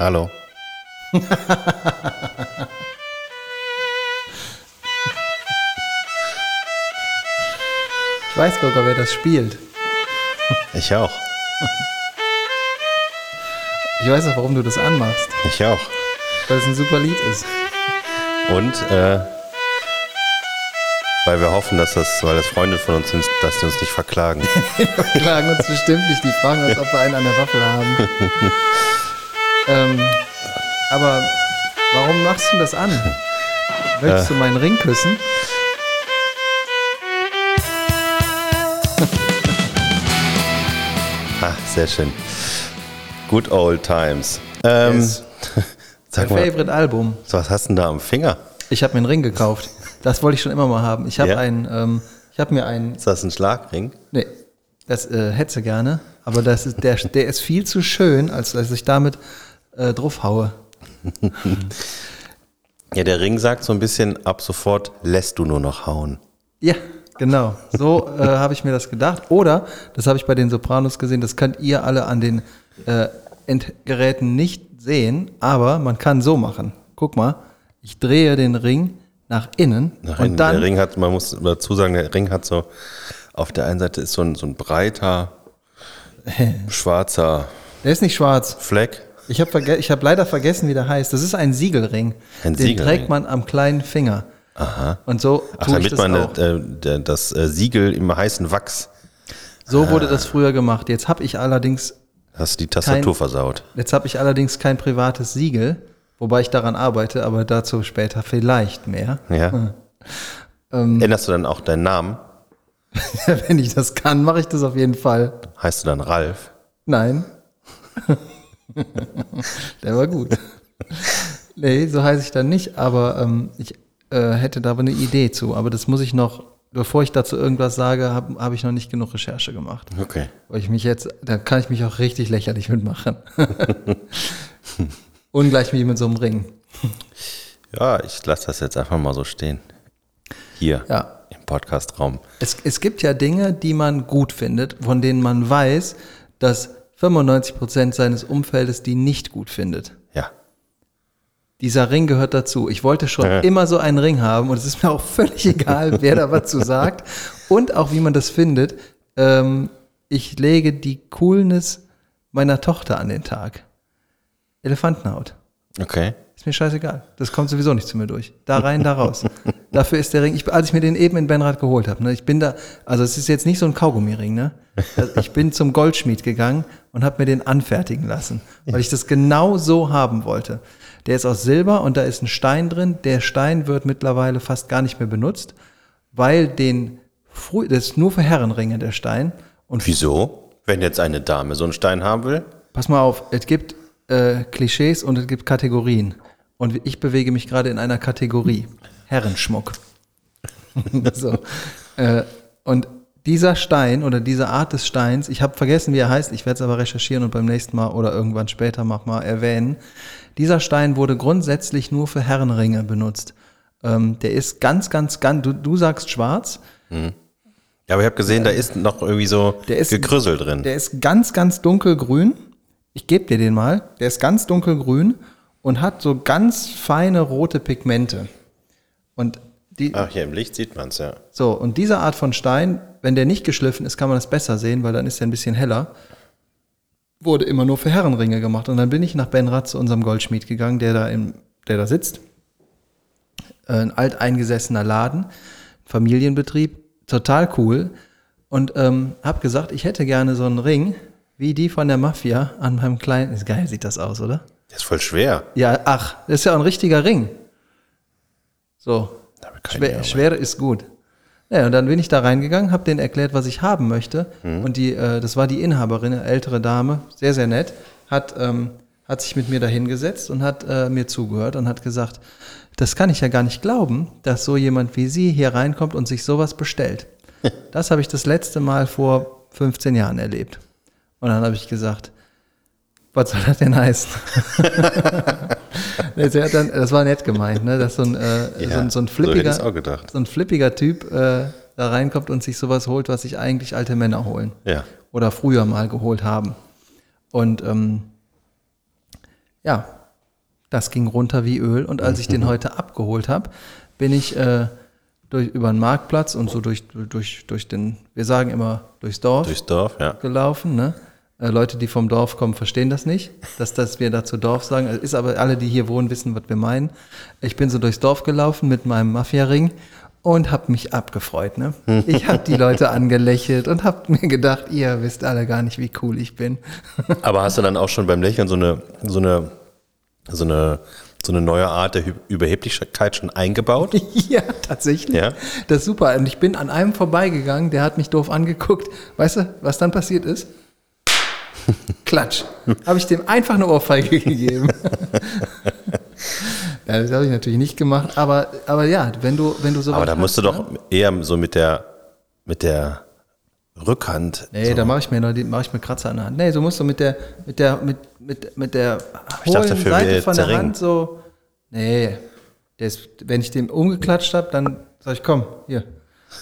Hallo. Ich weiß sogar, wer das spielt. Ich auch. Ich weiß auch, warum du das anmachst. Ich auch. Weil es ein super Lied ist. Und äh, weil wir hoffen, dass das, weil das Freunde von uns sind, dass die uns nicht verklagen. Die klagen uns bestimmt nicht. Die fragen uns, ob wir einen an der Waffel haben. ähm, aber warum machst du das an? Möchtest du meinen Ring küssen? Ah, sehr schön. Good old times. Ähm, Yes. Sag Mein mal, Favorite Album. was hast du denn da am Finger? Ich habe mir einen Ring gekauft. Das wollte ich schon immer mal haben. Ich habe Ja? einen, ähm, ich habe mir einen, Ist das ein Schlagring? nee, das äh, hätte sie gerne, aber das ist, der, der ist viel zu schön, als dass ich damit äh, drauf haue. Ja, der Ring sagt so ein bisschen, ab sofort lässt du nur noch hauen. Ja, genau. So äh, habe ich mir das gedacht. Oder, das habe ich bei den Sopranos gesehen, das könnt ihr alle an den äh, Endgeräten nicht sehen, aber man kann so machen. Guck mal, ich drehe den Ring nach innen Nach und dann der Ring hat, man muss dazu sagen, der Ring hat so, auf der einen Seite ist so ein, so ein breiter, schwarzer der ist nicht schwarz. Fleck. Ich habe verge ich hab leider vergessen, wie der heißt. Das ist ein Siegelring. Ein Den Siegelring. trägt man am kleinen Finger. Aha. Und so Ach, tue ich damit das man auch. äh, das äh, Siegel im heißen Wachs, So wurde das früher gemacht. Jetzt habe ich allerdings hast du die Tastatur Kein- versaut. Jetzt habe ich allerdings kein privates Siegel, wobei ich daran arbeite, aber dazu später vielleicht mehr. Ja. Ähm. Änderst du dann auch deinen Namen? Wenn ich das kann, mache ich das auf jeden Fall. Heißt du dann Ralf? Nein. Der war gut. Nee, so heiße ich dann nicht, aber ähm, ich äh, hätte da aber eine Idee zu. Aber das muss ich noch, bevor ich dazu irgendwas sage, habe hab ich noch nicht genug Recherche gemacht. Okay. Weil ich mich jetzt, da kann ich mich auch richtig lächerlich mitmachen. Ungleich wie mit so einem Ring. Ja, ich lasse das jetzt einfach mal so stehen. Hier Ja. im Podcastraum. Es, es gibt ja Dinge, die man gut findet, von denen man weiß, dass 95 Prozent seines Umfeldes die nicht gut findet. Ja. Dieser Ring gehört dazu. Ich wollte schon Ja. immer so einen Ring haben und es ist mir auch völlig egal, wer da was zu sagt und auch wie man das findet. Ähm, ich lege die Coolness meiner Tochter an den Tag. Elefantenhaut. Okay. Ist mir scheißegal. Das kommt sowieso nicht zu mir durch. Da rein, da raus. Dafür ist der Ring, ich, als ich mir den eben in Benrad geholt habe, ne, ich bin da, also es ist jetzt nicht so ein Kaugummiring, ne? Also Ich bin zum Goldschmied gegangen und habe mir den anfertigen lassen, weil ich das genau so haben wollte. Der ist aus Silber und da ist ein Stein drin. Der Stein wird mittlerweile fast gar nicht mehr benutzt, weil den, das ist nur für Herrenringe, der Stein. Und Wieso? Wenn jetzt eine Dame so einen Stein haben will? Pass mal auf, es gibt äh, Klischees und es gibt Kategorien. Und ich bewege mich gerade in einer Kategorie. Herrenschmuck. so. äh, und dieser Stein oder diese Art des Steins, ich habe vergessen, wie er heißt, ich werde es aber recherchieren und beim nächsten Mal oder irgendwann später mach mal erwähnen. Dieser Stein wurde grundsätzlich nur für Herrenringe benutzt. Ähm, der ist ganz, ganz, ganz, du, du sagst schwarz, Ja, aber ich habe gesehen, da ist noch irgendwie so Der ist- Gekrüssel drin. Der ist ganz, ganz dunkelgrün. Ich gebe dir den mal. Der ist ganz dunkelgrün und hat so ganz feine rote Pigmente. Und die, Ach, hier im Licht sieht man es, ja. so, und diese Art von Stein, wenn der nicht geschliffen ist, kann man das besser sehen, weil dann ist er ein bisschen heller. Wurde immer nur für Herrenringe gemacht. Und dann bin ich nach Benrad zu unserem Goldschmied gegangen, der da, im, der da sitzt. Äh, Ein alteingesessener Laden, Familienbetrieb, total cool. Und ähm, habe gesagt, ich hätte gerne so einen Ring, wie die von der Mafia an meinem kleinen. Ist geil, sieht das aus, oder? Der ist voll schwer. Ja, ach, das ist ja auch ein richtiger Ring. So, Schwer. Schwere ist gut. Ja, und dann bin ich da reingegangen, habe denen erklärt, was ich haben möchte. Und die, äh, das war die Inhaberin, eine ältere Dame, sehr, sehr nett, hat, ähm, hat sich mit mir da hingesetzt und hat äh, mir zugehört und hat gesagt, das kann ich ja gar nicht glauben, dass so jemand wie Sie hier reinkommt und sich sowas bestellt. Das habe ich das letzte Mal vor 15 Jahren erlebt. Und dann habe ich gesagt, was soll das denn heißen? Das war nett gemeint, ne? dass so ein, äh, so, ein, so ein flippiger, so ein flippiger Typ äh, da reinkommt und sich sowas holt, was sich eigentlich alte Männer holen. Ja. Oder früher mal geholt haben. Und ähm, ja, das ging runter wie Öl. Und als ich den heute abgeholt habe, bin ich äh, durch, über den Marktplatz und so durch, durch, durch den, wir sagen immer, durchs Dorf Durchs Dorf, ja. gelaufen. Ne? Äh, Leute, die vom Dorf kommen, verstehen das nicht, dass, dass wir dazu Dorf sagen. Es ist aber alle, die hier wohnen, wissen, was wir meinen. Ich bin so durchs Dorf gelaufen mit meinem Mafia-Ring und habe mich abgefreut. Ne? Ich habe die Leute angelächelt und habe mir gedacht, ihr wisst alle gar nicht, wie cool ich bin. Aber hast du dann auch schon beim Lächeln so eine, so eine, so eine, so eine neue Art der Überheblichkeit schon eingebaut? ja, tatsächlich. Ja. Das ist super. Und ich bin an einem vorbeigegangen, der hat mich doof angeguckt. Weißt du, was dann passiert ist? Klatsch. Habe ich dem einfach eine Ohrfeige gegeben. ja, das habe ich natürlich nicht gemacht, aber, aber ja, wenn du, wenn du so Aber da musst du doch eher so mit der, mit der Rückhand. Nee, so. da mache ich mir noch mache ich mir Kratzer an der Hand. Nee, so musst du mit der, mit der, mit, mit, mit der Ich dachte, dafür Seite von jetzt der Hand so. Nee, ist, wenn ich dem umgeklatscht habe, dann sag ich, komm, hier.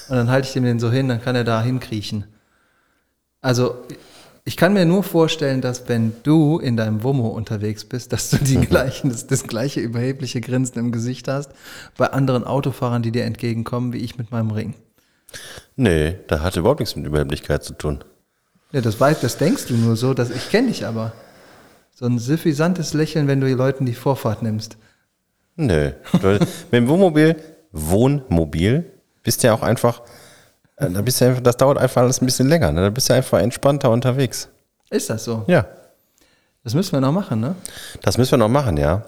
Und dann halte ich dem den so hin, dann kann er da hinkriechen. Also, ich kann mir nur vorstellen, dass wenn du in deinem Wummo unterwegs bist, dass du die gleichen, das, das gleiche überhebliche Grinsen im Gesicht hast bei anderen Autofahrern, die dir entgegenkommen, wie ich mit meinem Ring. Nee, da hat überhaupt nichts mit Überheblichkeit zu tun. Ja, das weißt, das denkst du nur so, dass ich kenne dich aber. So ein suffisantes Lächeln, wenn du den Leuten die Vorfahrt nimmst. Nö. Du- mit dem Wohnmobil, Wohnmobil, bist du ja auch einfach, äh, da bist du einfach, das dauert einfach alles ein bisschen länger. Ne? Da bist du einfach entspannter unterwegs. Ist das so? Ja. Das müssen wir noch machen, ne? Das müssen wir noch machen, ja.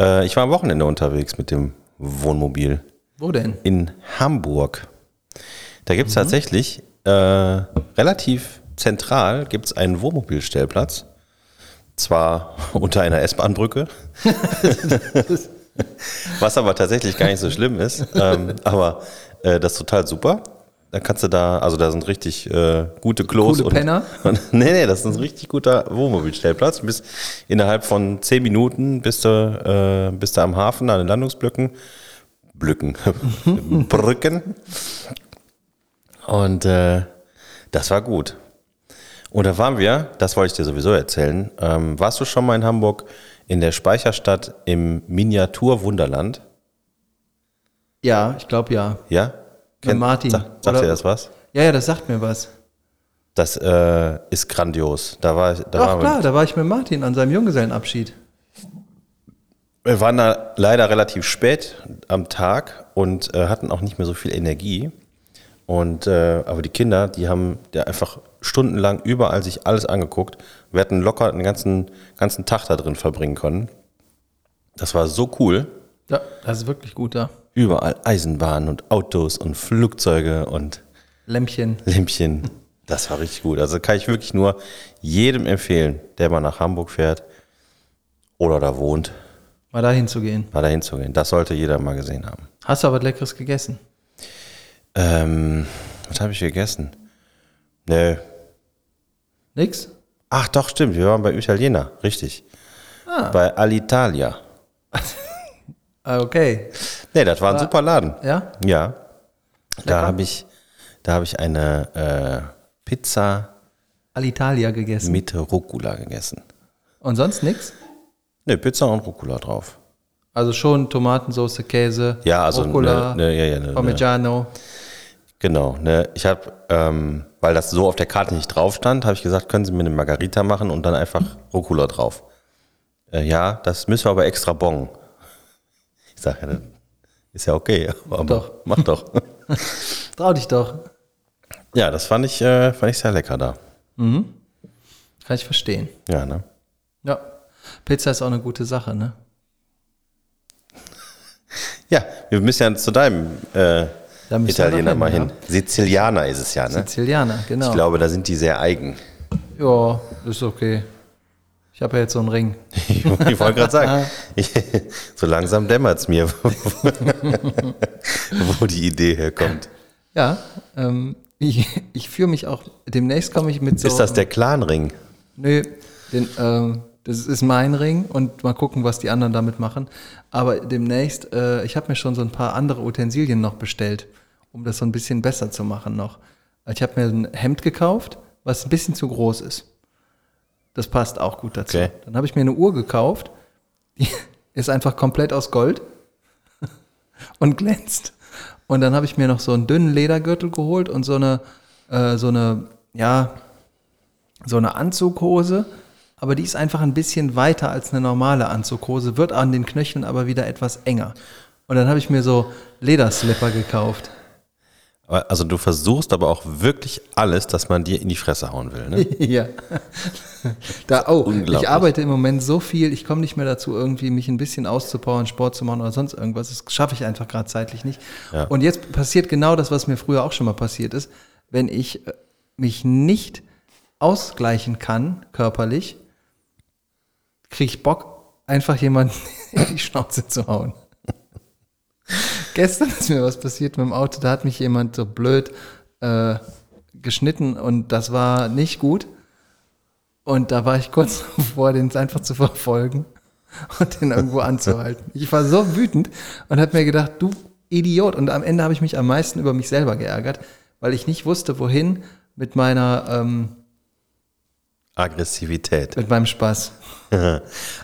Äh, ich war am Wochenende unterwegs mit dem Wohnmobil Wo denn? in Hamburg. Da gibt es tatsächlich äh, relativ zentral gibt's einen Wohnmobilstellplatz. Zwar unter einer S-Bahn-Brücke, was aber tatsächlich gar nicht so schlimm ist. Ähm, aber äh, das ist total super. Da kannst du da, also da sind richtig äh, gute Klos. Coole und, Penner? Und, nee, nee, das ist ein richtig guter Wohnmobilstellplatz. Bis innerhalb von zehn Minuten bist du, äh, bist du am Hafen, an den Landungsblöcken. Blöcken. Brücken. Und äh, das war gut. Und da waren wir, das wollte ich dir sowieso erzählen. Ähm, warst du schon mal in Hamburg in der Speicherstadt im Miniatur-Wunderland? Ja, ich glaube ja. Ja? Mit Martin. Sag, sagt Oder- dir das was? Ja, ja, das sagt mir was. Das äh, ist grandios. Da war, da Ach waren klar, da war ich mit Martin an seinem Junggesellenabschied. Wir waren da leider relativ spät am Tag und äh, hatten auch nicht mehr so viel Energie. Und äh, aber die Kinder, die haben ja einfach stundenlang überall sich alles angeguckt. Wir hätten locker den ganzen, ganzen Tag da drin verbringen können. Das war so cool. Ja, das ist wirklich gut da. Überall Eisenbahnen und Autos und Flugzeuge und Lämpchen. Lämpchen. Das war richtig gut. Also kann ich wirklich nur jedem empfehlen, der mal nach Hamburg fährt oder da wohnt, Mal dahin zu gehen. mal dahin zu gehen. Das sollte jeder mal gesehen haben. Hast du aber was Leckeres gegessen? Ähm, was habe ich gegessen? Nö. Nix? Ach doch, stimmt. Wir waren bei Italiener. Richtig. Bei Alitalia. Ah, okay. Nee, das war ein super Laden. Ja? Ja. Da habe ich, da habe ich eine äh, Pizza Alitalia gegessen. mit Rucola gegessen. Und sonst nix? Ne, Pizza und Rucola drauf. Also schon Tomatensauce, Käse, Ja, also Rucola, ne, ne, ja, ja, ne, ne. Parmigiano. Genau, ne, ich habe, ähm, weil das so auf der Karte nicht drauf stand, habe ich gesagt, können Sie mir eine Margarita machen und dann einfach Rucola drauf. Äh, ja, das müssen wir aber extra bongen. Ich sage, ja, ist ja okay, aber Doch. mach doch. Trau dich doch. ja, das fand ich, äh, fand ich sehr lecker da. Kann ich verstehen. Ja, ne? Ja. Pizza ist auch eine gute Sache, ne? Ja, wir müssen ja zu deinem äh, Italiener mal hin, hin. Sizilianer ist es ja, ne? Sizilianer, genau. Ich glaube, da sind die sehr eigen. ja, ist okay. Ich habe ja jetzt so einen Ring. Ich wollte gerade sagen, ich, so langsam dämmert es mir, wo die Idee herkommt. Ja, ähm, ich, ich führe mich auch, demnächst komme ich mit so... Ist das der Clanring? Nö, den, ähm, das ist mein Ring und mal gucken, was die anderen damit machen. Aber demnächst, äh, ich habe mir schon so ein paar andere Utensilien noch bestellt, um das so ein bisschen besser zu machen noch. Ich habe mir ein Hemd gekauft, was ein bisschen zu groß ist. Das passt auch gut dazu. Okay. Dann habe ich mir eine Uhr gekauft, die ist einfach komplett aus Gold und glänzt. Und dann habe ich mir noch so einen dünnen Ledergürtel geholt und so eine, äh, so eine, ja, so eine Anzughose. Aber die ist einfach ein bisschen weiter als eine normale Anzughose, wird an den Knöcheln aber wieder etwas enger. Und dann habe ich mir so Lederslipper gekauft. Also du versuchst aber auch wirklich alles, dass man dir in die Fresse hauen will. Ne? Ja. Da, oh, unglaublich. ich arbeite im Moment so viel, ich komme nicht mehr dazu, irgendwie mich ein bisschen auszupowern, Sport zu machen oder sonst irgendwas. Das schaffe ich einfach gerade zeitlich nicht. Ja. Und jetzt passiert genau das, was mir früher auch schon mal passiert ist. Wenn ich äh, mich nicht ausgleichen kann, körperlich, kriege ich Bock, einfach jemanden in die Schnauze zu hauen. Gestern ist mir was passiert mit dem Auto, da hat mich jemand so blöd äh, geschnitten und das war nicht gut. Und da war ich kurz davor, den einfach zu verfolgen und den irgendwo anzuhalten. Ich war so wütend und habe mir gedacht, du Idiot. Und am Ende habe ich mich am meisten über mich selber geärgert, weil ich nicht wusste, wohin mit meiner, ähm, Aggressivität. mit meinem Spaß.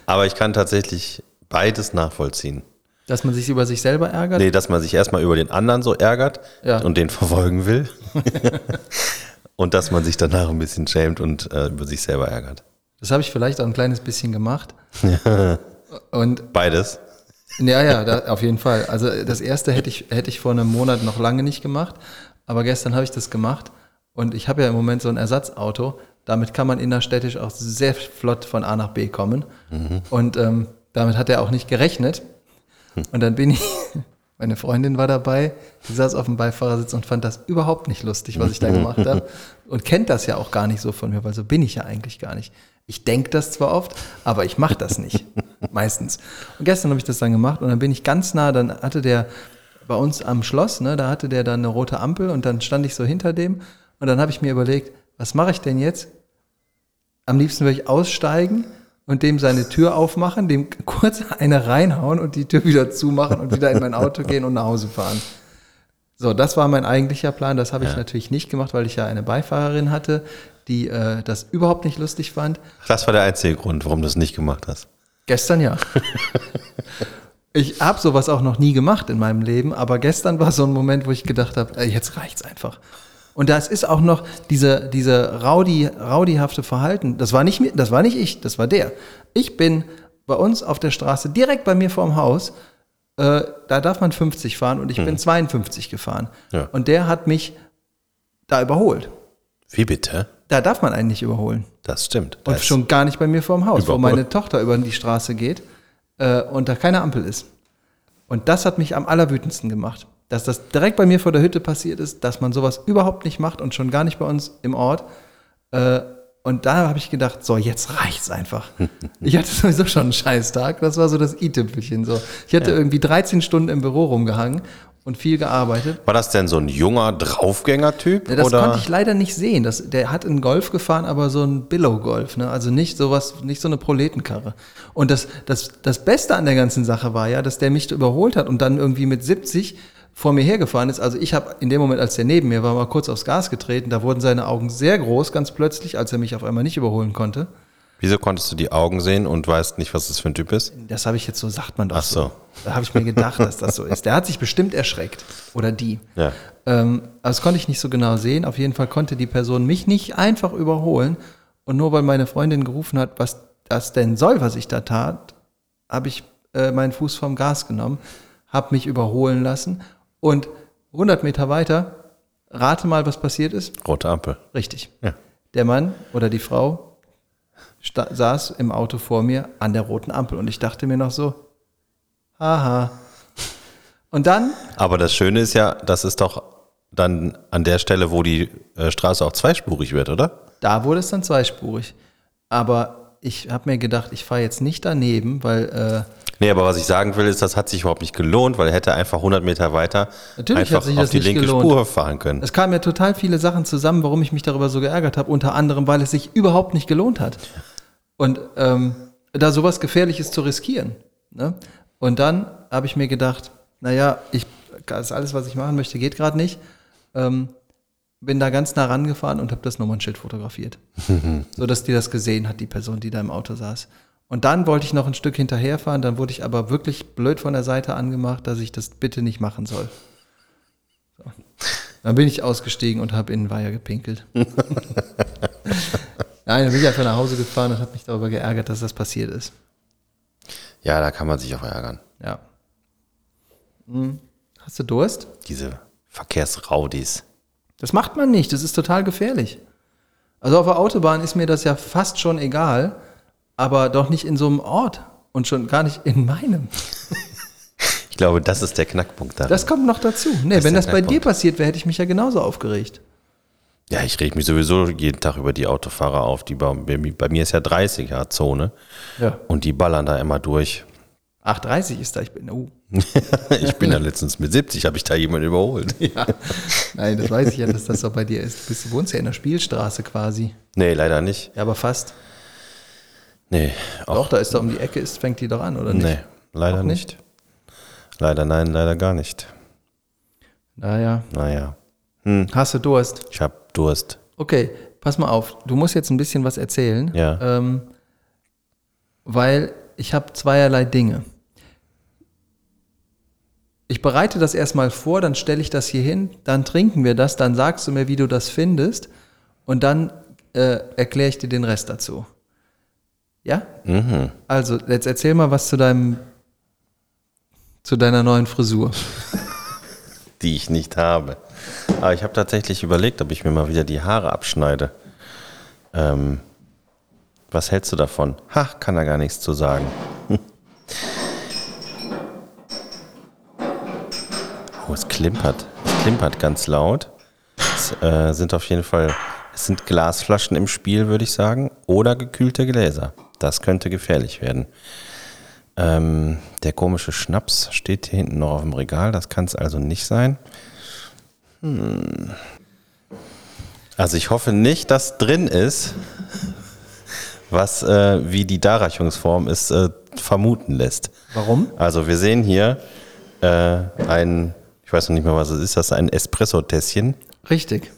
Aber ich kann tatsächlich beides nachvollziehen. Dass man sich über sich selber ärgert. Nee, dass man sich erstmal über den anderen so ärgert Ja. und den verfolgen will. und dass man sich danach ein bisschen schämt und äh, über sich selber ärgert. Das habe ich vielleicht auch ein kleines bisschen gemacht. Und Beides. Ja, ja, da, auf jeden Fall. Also das erste hätte ich, hätte ich vor einem Monat noch lange nicht gemacht, aber gestern habe ich das gemacht und ich habe ja im Moment so ein Ersatzauto. Damit kann man innerstädtisch auch sehr flott von A nach B kommen. Und ähm, damit hat er auch nicht gerechnet. Und dann bin ich, meine Freundin war dabei, die saß auf dem Beifahrersitz und fand das überhaupt nicht lustig, was ich da gemacht habe. Und kennt das ja auch gar nicht so von mir, weil so bin ich ja eigentlich gar nicht. Ich denke das zwar oft, aber ich mache das nicht. Meistens. Und gestern habe ich das dann gemacht und dann bin ich ganz nah, dann hatte der bei uns am Schloss, ne, da hatte der dann eine rote Ampel und dann stand ich so hinter dem und dann habe ich mir überlegt, was mache ich denn jetzt? Am liebsten würde ich aussteigen und dem seine Tür aufmachen, dem kurz eine reinhauen und die Tür wieder zumachen und wieder in mein Auto gehen und nach Hause fahren. So, das war mein eigentlicher Plan. Das habe ich natürlich nicht gemacht, weil ich ja eine Beifahrerin hatte, die äh, das überhaupt nicht lustig fand. Das war der einzige Grund, warum du es nicht gemacht hast. Gestern ja. Ich habe sowas auch noch nie gemacht in meinem Leben, aber gestern war so ein Moment, wo ich gedacht habe, ey, jetzt reicht's einfach. Und das ist auch noch diese, diese Rowdy, rowdyhafte Verhalten. Das war nicht mir, das war nicht ich, das war der. Ich bin bei uns auf der Straße, direkt bei mir vorm Haus, äh, da darf man 50 fahren und ich bin 52 gefahren. Ja. Und der hat mich da überholt. Wie bitte? Da darf man einen nicht überholen. Das stimmt. Da Und schon gar nicht bei mir vorm Haus, wo meine Tochter über die Straße geht äh, und da keine Ampel ist. Und das hat mich am allerwütendsten gemacht. Dass das direkt bei mir vor der Hütte passiert ist, dass man sowas überhaupt nicht macht und schon gar nicht bei uns im Ort. Äh, und da habe ich gedacht, so, jetzt reicht's einfach. Ich hatte sowieso schon einen Scheißtag. Das war so das i-Tüpfelchen. So. Ich hatte irgendwie 13 Stunden im Büro rumgehangen und viel gearbeitet. War das denn so ein junger Draufgänger-Typ? Ja, das oder? konnte ich leider nicht sehen. Das, der hat einen Golf gefahren, aber so ein Billow-Golf, ne? Also nicht sowas, nicht so eine Proletenkarre. Und das, das, das Beste an der ganzen Sache war ja, dass der mich überholt hat und dann irgendwie mit 70 vor mir hergefahren ist. Also ich habe in dem Moment, als der neben mir war, mal kurz aufs Gas getreten. Da wurden seine Augen sehr groß, ganz plötzlich, als er mich auf einmal nicht überholen konnte. Wieso konntest du die Augen sehen und weißt nicht, was das für ein Typ ist? Das habe ich jetzt so, sagt man doch Ach so. Da habe ich mir gedacht, dass das so ist. Der hat sich bestimmt erschreckt. Oder die. Ja. Ähm, also das konnte ich nicht so genau sehen. Auf jeden Fall konnte die Person mich nicht einfach überholen. Und nur weil meine Freundin gerufen hat, was das denn soll, was ich da tat, habe ich äh, meinen Fuß vom Gas genommen, habe mich überholen lassen und 100 Meter weiter, rate mal, was passiert ist. Rote Ampel. Richtig. Ja. Der Mann oder die Frau saß im Auto vor mir an der roten Ampel und ich dachte mir noch so, haha. Und dann Aber das Schöne ist ja, das ist doch dann an der Stelle, wo die äh, Straße auch zweispurig wird, oder? Da wurde es dann zweispurig. Aber ich habe mir gedacht, ich fahre jetzt nicht daneben, weil äh, Nee, aber was ich sagen will, ist, das hat sich überhaupt nicht gelohnt, weil er hätte einfach 100 Meter weiter Natürlich einfach auf die linke gelohnt. Spur fahren können. es kamen ja total viele Sachen zusammen, warum ich mich darüber so geärgert habe. Unter anderem, weil es sich überhaupt nicht gelohnt hat. Und ähm, da sowas Gefährliches zu riskieren. Ne? Und dann habe ich mir gedacht, naja, ich, das alles, was ich machen möchte, geht gerade nicht. Ähm, bin da ganz nah rangefahren und habe das Nummernschild fotografiert. so dass die das gesehen hat, die Person, die da im Auto saß. Und dann wollte ich noch ein Stück hinterherfahren, dann wurde ich aber wirklich blöd von der Seite angemacht, dass ich das bitte nicht machen soll. So. Dann bin ich ausgestiegen und habe in den Weiher gepinkelt. Nein, dann bin ich einfach nach Hause gefahren und habe mich darüber geärgert, dass das passiert ist. Ja, da kann man sich auch ärgern. Ja. Hm. Hast du Durst? Diese Verkehrsraudis. Das macht man nicht, das ist total gefährlich. Also auf der Autobahn ist mir das ja fast schon egal, aber doch nicht in so einem Ort und schon gar nicht in meinem. Ich glaube, das ist der Knackpunkt da. Das kommt noch dazu. Nee, Das wenn das bei dir passiert wäre, hätte ich mich ja genauso aufgeregt. Ja, ich reg mich sowieso jeden Tag über die Autofahrer auf. Die bei, bei mir ist ja 30er-Zone Ja. und die ballern da immer durch. 8,30 ist da, ich bin, oh. Ich bin ja letztens mit 70, habe ich da jemanden überholt. Ja. Nein, das weiß ich ja, dass das so bei dir ist. Du, bist, du wohnst ja in der Spielstraße quasi. Nee, leider nicht. Ja, aber fast. Nee, Doch, auch da ist da um die Ecke, ist, fängt die doch an, oder nicht? nee, leider nicht. nicht? Leider nein, leider gar nicht. Naja. Naja, Hast du Durst? ich habe Durst. Okay, pass mal auf. Du musst jetzt ein bisschen was erzählen. Ja. Ähm, weil ich habe zweierlei Dinge. Ich bereite das erstmal vor, dann stelle ich das hier hin, dann trinken wir das, dann sagst du mir, wie du das findest und dann äh, erkläre ich dir den Rest dazu. Ja? Mhm. Also, jetzt erzähl mal was zu deinem zu deiner neuen Frisur. Die ich nicht habe. Aber ich habe tatsächlich überlegt, ob ich mir mal wieder die Haare abschneide. Ähm, was hältst du davon? Ha, kann da gar nichts zu sagen. Oh, es klimpert. Es klimpert ganz laut. Es äh, sind auf jeden Fall, es sind Glasflaschen im Spiel, würde ich sagen, oder gekühlte Gläser. Das könnte gefährlich werden. Ähm, der komische Schnaps steht hier hinten noch auf dem Regal. Das kann es also nicht sein. Hm. Also ich hoffe nicht, dass drin ist, was äh, wie die Darreichungsform es äh, vermuten lässt. Warum? Also wir sehen hier äh, ein, ich weiß noch nicht mehr, was es ist, das ist ein Espresso-Tässchen. Richtig.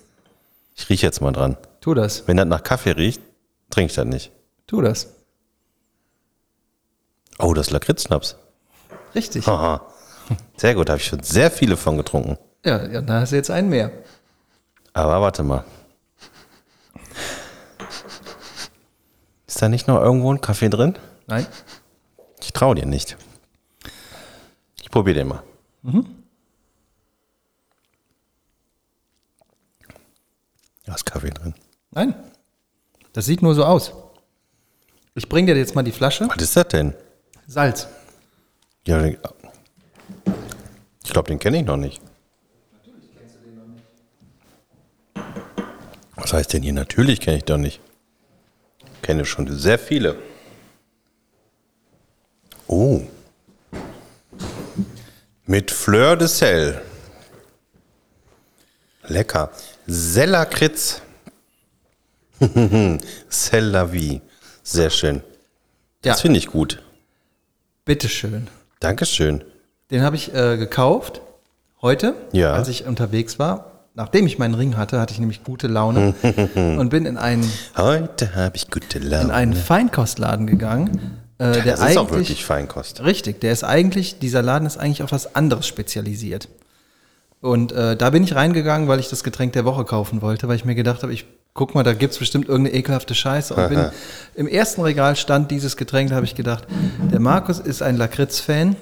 Ich rieche jetzt mal dran. Tu das. Wenn das nach Kaffee riecht, trinke ich das nicht. Tu das. Oh, das ist Lakritzschnaps. Richtig. Haha. Sehr gut, habe ich schon sehr viele von getrunken. Ja, ja, da hast du jetzt einen mehr. Aber warte mal. Ist da nicht noch irgendwo ein Kaffee drin? Nein? Ich traue dir nicht. Ich probiere den mal. Da ist Kaffee drin. Nein. Das sieht nur so aus. Ich bring dir jetzt mal die Flasche. Was ist das denn? Salz. Ja, den- ich glaube, den kenne ich noch nicht. Was heißt denn hier? Natürlich kenne ich doch nicht. Kenne schon sehr viele. Oh. Mit Fleur de Sel. Lecker. Sellakritz. Sel la vie. Sehr schön. Ja, Das finde ich gut. bitteschön. Dankeschön. Den habe ich äh, gekauft heute, Ja. als ich unterwegs war. Nachdem ich meinen Ring hatte, hatte ich nämlich gute Laune und bin in einen, Heute habe ich gute Laune. in einen Feinkostladen gegangen. Äh, der das ist auch eigentlich, wirklich Feinkost. Richtig, der ist eigentlich, dieser Laden ist eigentlich auf was anderes spezialisiert. Und äh, da bin ich reingegangen, weil ich das Getränk der Woche kaufen wollte, weil ich mir gedacht habe, ich guck mal, da gibt's bestimmt irgendeine ekelhafte Scheiße. Und bin, im ersten Regal stand dieses Getränk, da habe ich gedacht, der Markus ist ein Lakritz-Fan.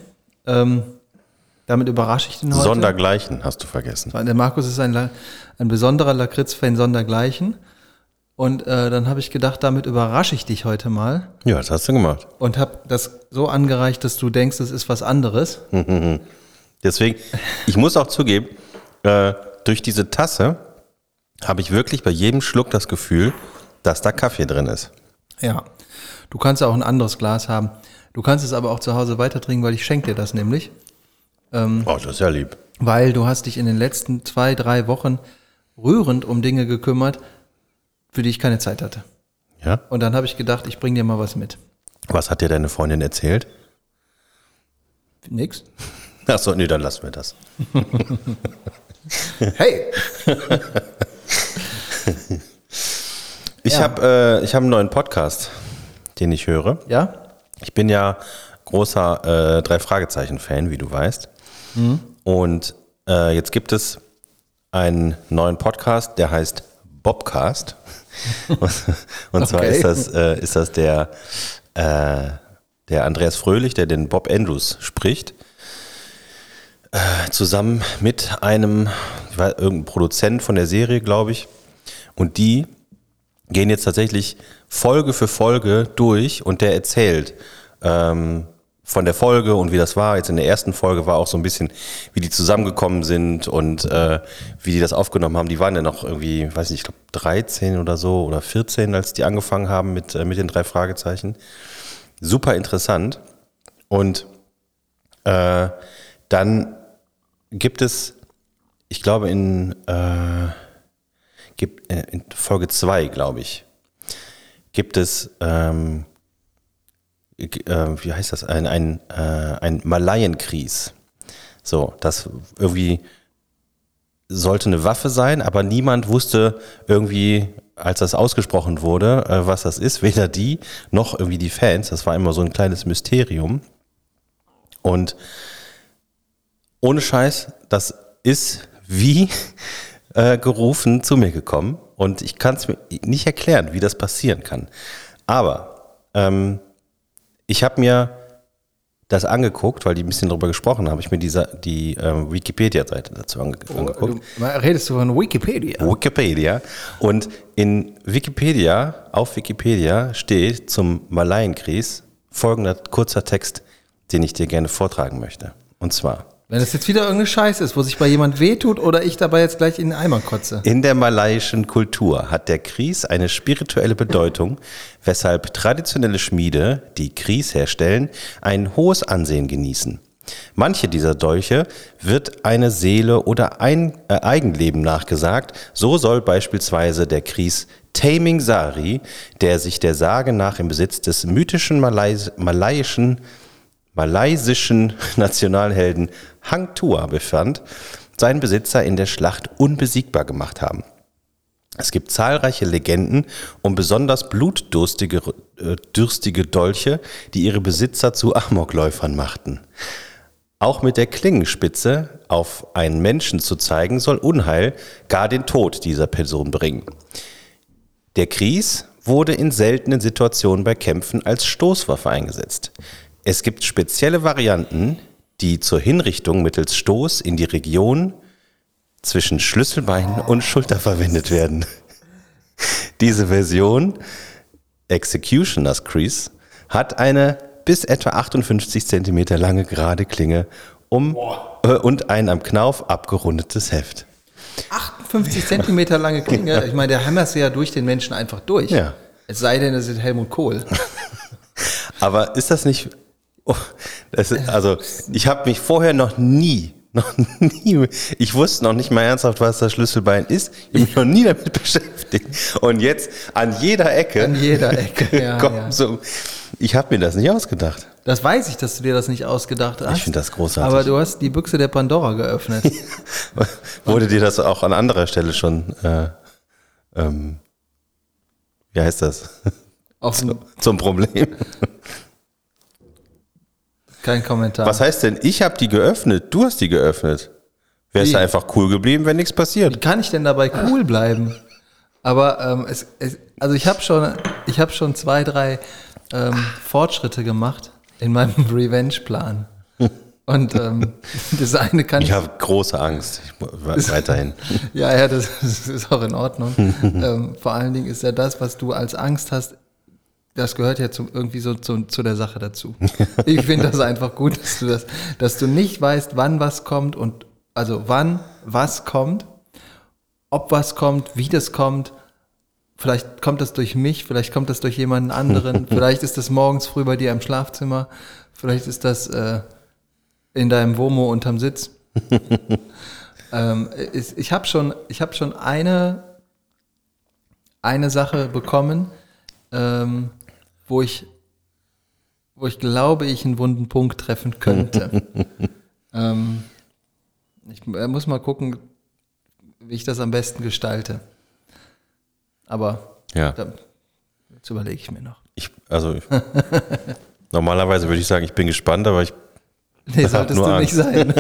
Ähm, damit überrasche ich den heute. Sondergleichen hast du vergessen. Der Markus ist ein, La- ein besonderer Lakritz-Fan sondergleichen. Und äh, dann habe ich gedacht, damit überrasche ich dich heute mal Ja, das hast du gemacht. und habe das so angereicht, dass du denkst, es ist was anderes. Deswegen, ich muss auch zugeben, äh, durch diese Tasse habe ich wirklich bei jedem Schluck das Gefühl, dass da Kaffee drin ist. Ja. Du kannst auch ein anderes Glas haben. Du kannst es aber auch zu Hause weiter trinken, weil ich schenke dir das nämlich. Oh, das ist ja lieb. Weil du hast dich in den letzten zwei, drei Wochen rührend um Dinge gekümmert, für die ich keine Zeit hatte. Ja? Und dann habe ich gedacht, ich bringe dir mal was mit. Was hat dir deine Freundin erzählt? Nix. Achso, nee, dann lassen wir das. Hey! Ich Ja. habe äh, ich hab einen neuen Podcast, den ich höre. Ja? Ich bin ja großer äh, Drei-Fragezeichen-Fan, wie du weißt. Und äh, jetzt gibt es einen neuen Podcast, der heißt Bobcast. Und zwar Okay. ist das, äh, ist das der, äh, der Andreas Fröhlich, der den Bob Andrews spricht, äh, zusammen mit einem, ich weiß, irgendein Produzent von der Serie, glaube ich. Und die gehen jetzt tatsächlich Folge für Folge durch und der erzählt ähm, von der Folge und wie das war. Jetzt in der ersten Folge war auch so ein bisschen, wie die zusammengekommen sind und äh, wie die das aufgenommen haben. Die waren ja noch irgendwie, weiß nicht, ich glaube 13 oder so oder 14, als die angefangen haben mit, äh, mit den drei Fragezeichen. Super interessant. Und äh, dann gibt es, ich glaube in, äh, gibt, äh, in Folge 2, glaube ich, gibt es, ähm, äh, wie heißt das, ein, ein, äh, ein Malayenkries. So, das irgendwie sollte eine Waffe sein, aber niemand wusste irgendwie, als das ausgesprochen wurde, äh, was das ist, weder die noch irgendwie die Fans. Das war immer so ein kleines Mysterium. Und ohne Scheiß, das ist wie äh, gerufen zu mir gekommen. Und ich kann es mir nicht erklären, wie das passieren kann. Aber ähm, ich habe mir das angeguckt, weil die ein bisschen darüber gesprochen haben, habe ich mir diese, die ähm, Wikipedia-Seite dazu ange angeguckt. Du, redest du von Wikipedia? Wikipedia. Und in Wikipedia, auf Wikipedia steht zum Malayenkries folgender kurzer Text, den ich dir gerne vortragen möchte. Und zwar. Wenn es jetzt wieder irgendeine Scheiße ist, wo sich bei jemand wehtut oder ich dabei jetzt gleich in den Eimer kotze. In der malaiischen Kultur hat der Kries eine spirituelle Bedeutung, weshalb traditionelle Schmiede, die Kries herstellen, ein hohes Ansehen genießen. Manche dieser Dolche wird eine Seele oder ein äh, Eigenleben nachgesagt. So soll beispielsweise der Kries Taming Sari, der sich der Sage nach im Besitz des mythischen Malais malaiischen malaysischen Nationalhelden Hang Tuah befand, seinen Besitzer in der Schlacht unbesiegbar gemacht haben. Es gibt zahlreiche Legenden um besonders blutdurstige äh, dürstige Dolche, die ihre Besitzer zu Amokläufern machten. Auch mit der Klingenspitze auf einen Menschen zu zeigen, soll Unheil, gar den Tod dieser Person bringen. Der Kries wurde in seltenen Situationen bei Kämpfen als Stoßwaffe eingesetzt. Es gibt spezielle Varianten, die zur Hinrichtung mittels Stoß in die Region zwischen Schlüsselbein und Schulter verwendet werden. Diese Version, Executioner's Crease, hat eine bis etwa 58 Zentimeter lange gerade Klinge um, äh, und ein am Knauf abgerundetes Heft. 58 Zentimeter lange Klinge. Ich meine, der hämmert sie ja durch den Menschen einfach durch. Ja. Es sei denn, es ist Helmut Kohl. Aber ist das nicht. Oh, ist, also, ich habe mich vorher noch nie, noch nie, ich wusste noch nicht mal ernsthaft, was das Schlüsselbein ist. Ich habe mich noch nie damit beschäftigt. Und jetzt an jeder Ecke. An jeder Ecke, ja, kommt ja. So, ich habe mir das nicht ausgedacht. Das weiß ich, dass du dir das nicht ausgedacht hast. Ich finde das großartig. Aber du hast die Büchse der Pandora geöffnet. Wurde dir das auch an anderer Stelle schon, äh, ähm, wie heißt das? Dem, Zum Problem. Kein Kommentar. Was heißt denn, ich habe die geöffnet, du hast die geöffnet? Wärst du einfach cool geblieben, wenn nichts passiert? Wie kann ich denn dabei cool bleiben? Aber ähm, es, es, also ich habe schon, ich habe schon zwei, drei ähm, Fortschritte gemacht in meinem Revenge-Plan. Und ähm, das eine kann ich, Ich habe große Angst. Ich, we- weiterhin. ja, ja, das, das ist auch in Ordnung. ähm, vor allen Dingen ist ja das, was du als Angst hast, das gehört ja zum, irgendwie so zu, zu der Sache dazu. Ich finde das einfach gut, dass du das, dass du nicht weißt, wann was kommt und also wann was kommt, ob was kommt, wie das kommt. Vielleicht kommt das durch mich, vielleicht kommt das durch jemanden anderen, vielleicht ist das morgens früh bei dir im Schlafzimmer, vielleicht ist das äh, in deinem Womo unterm Sitz. ähm, ich ich habe schon, ich hab schon eine, eine Sache bekommen, ähm, wo ich, wo ich glaube, ich einen wunden Punkt treffen könnte. ähm, ich äh, muss mal gucken, wie ich das am besten gestalte. Aber Ja. da, jetzt überlege ich mir noch. Ich, also ich, normalerweise würde ich sagen, ich bin gespannt, aber ich Nee, solltest du nicht Angst. sein.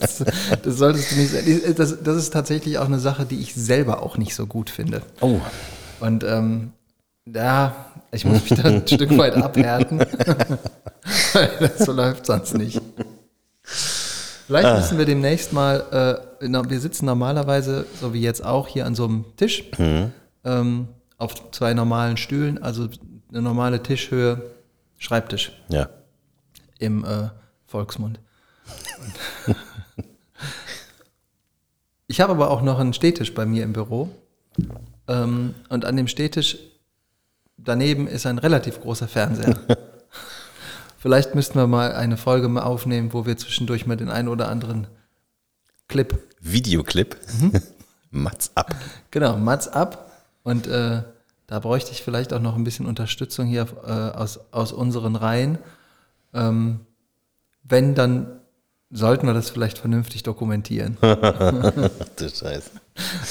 Das, das solltest du nicht sein. Das, das ist tatsächlich auch eine Sache, die ich selber auch nicht so gut finde. Oh. Und ähm, ja, ich muss mich da ein Stück weit abhärten. So läuft sonst nicht. Vielleicht Ah. müssen wir demnächst mal, äh, na, wir sitzen normalerweise, so wie jetzt auch, hier an so einem Tisch, Mhm. ähm, auf zwei normalen Stühlen, also eine normale Tischhöhe, Schreibtisch Ja. im äh, Volksmund. Und ich habe aber auch noch einen Stehtisch bei mir im Büro. Ähm, und an dem Stehtisch daneben ist ein relativ großer Fernseher. Vielleicht müssten wir mal eine Folge mal aufnehmen, wo wir zwischendurch mal den einen oder anderen Clip, Videoclip. Mhm. Mats ab. genau, Mats ab. Und äh, da bräuchte ich vielleicht auch noch ein bisschen Unterstützung hier äh, aus, aus unseren Reihen. Ähm, wenn, dann sollten wir das vielleicht vernünftig dokumentieren. Du Scheiße.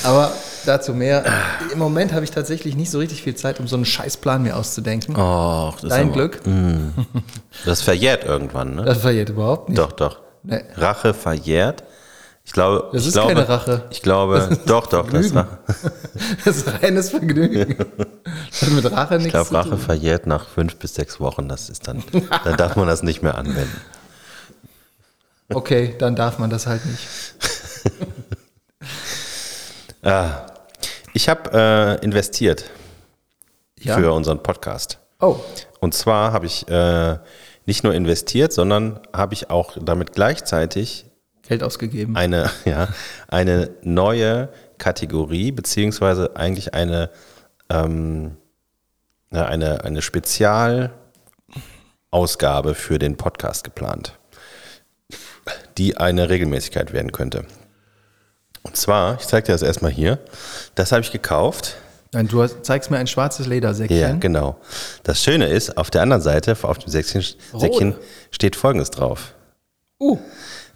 Aber dazu mehr. Im Moment habe ich tatsächlich nicht so richtig viel Zeit, um so einen Scheißplan mir auszudenken. Oh, das Dein aber- Glück. Das verjährt irgendwann, ne? Das verjährt überhaupt nicht. Doch, doch. Nee. Rache verjährt. Ich glaube, Das ich ist glaube, keine Rache. Ich glaube, doch, doch, das ist. Rache. Das ist reines Vergnügen. Das hat mit Rache nichts Ich glaube, zu Rache tun. verjährt nach fünf bis sechs Wochen. Das ist dann, dann darf man das nicht mehr anwenden. Okay, dann darf man das halt nicht. Ah, ich habe äh, investiert Ja. für unseren Podcast. Oh, Und zwar habe ich äh, nicht nur investiert, sondern habe ich auch damit gleichzeitig Geld ausgegeben. eine, ja, eine neue Kategorie, beziehungsweise eigentlich eine, ähm, eine, eine Spezialausgabe für den Podcast geplant, die eine Regelmäßigkeit werden könnte. Und zwar, ich zeige dir das erstmal hier, das habe ich gekauft. Nein, du hast, zeigst mir ein schwarzes Ledersäckchen. Ja, genau. Das Schöne ist, auf der anderen Seite, auf dem Säckchen, Säckchen steht Folgendes drauf. Uh,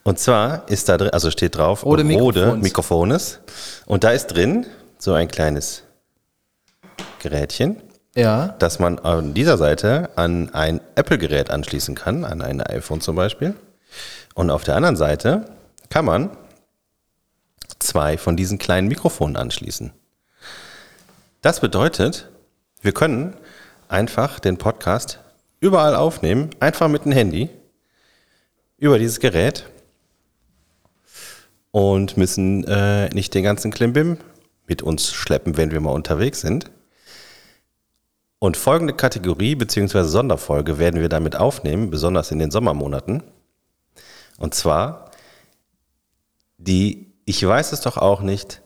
Und zwar ist da drin, also steht drauf, Rode Rode. Mikrofones. Und da ist drin so ein kleines Gerätchen, ja. das man an dieser Seite an ein Apple-Gerät anschließen kann, an ein iPhone zum Beispiel. Und auf der anderen Seite kann man zwei von diesen kleinen Mikrofonen anschließen. Das bedeutet, wir können einfach den Podcast überall aufnehmen, einfach mit dem Handy, über dieses Gerät und müssen äh, nicht den ganzen Klimbim mit uns schleppen, wenn wir mal unterwegs sind. Und folgende Kategorie bzw. Sonderfolge werden wir damit aufnehmen, besonders in den Sommermonaten. Und zwar die, ich weiß es doch auch nicht,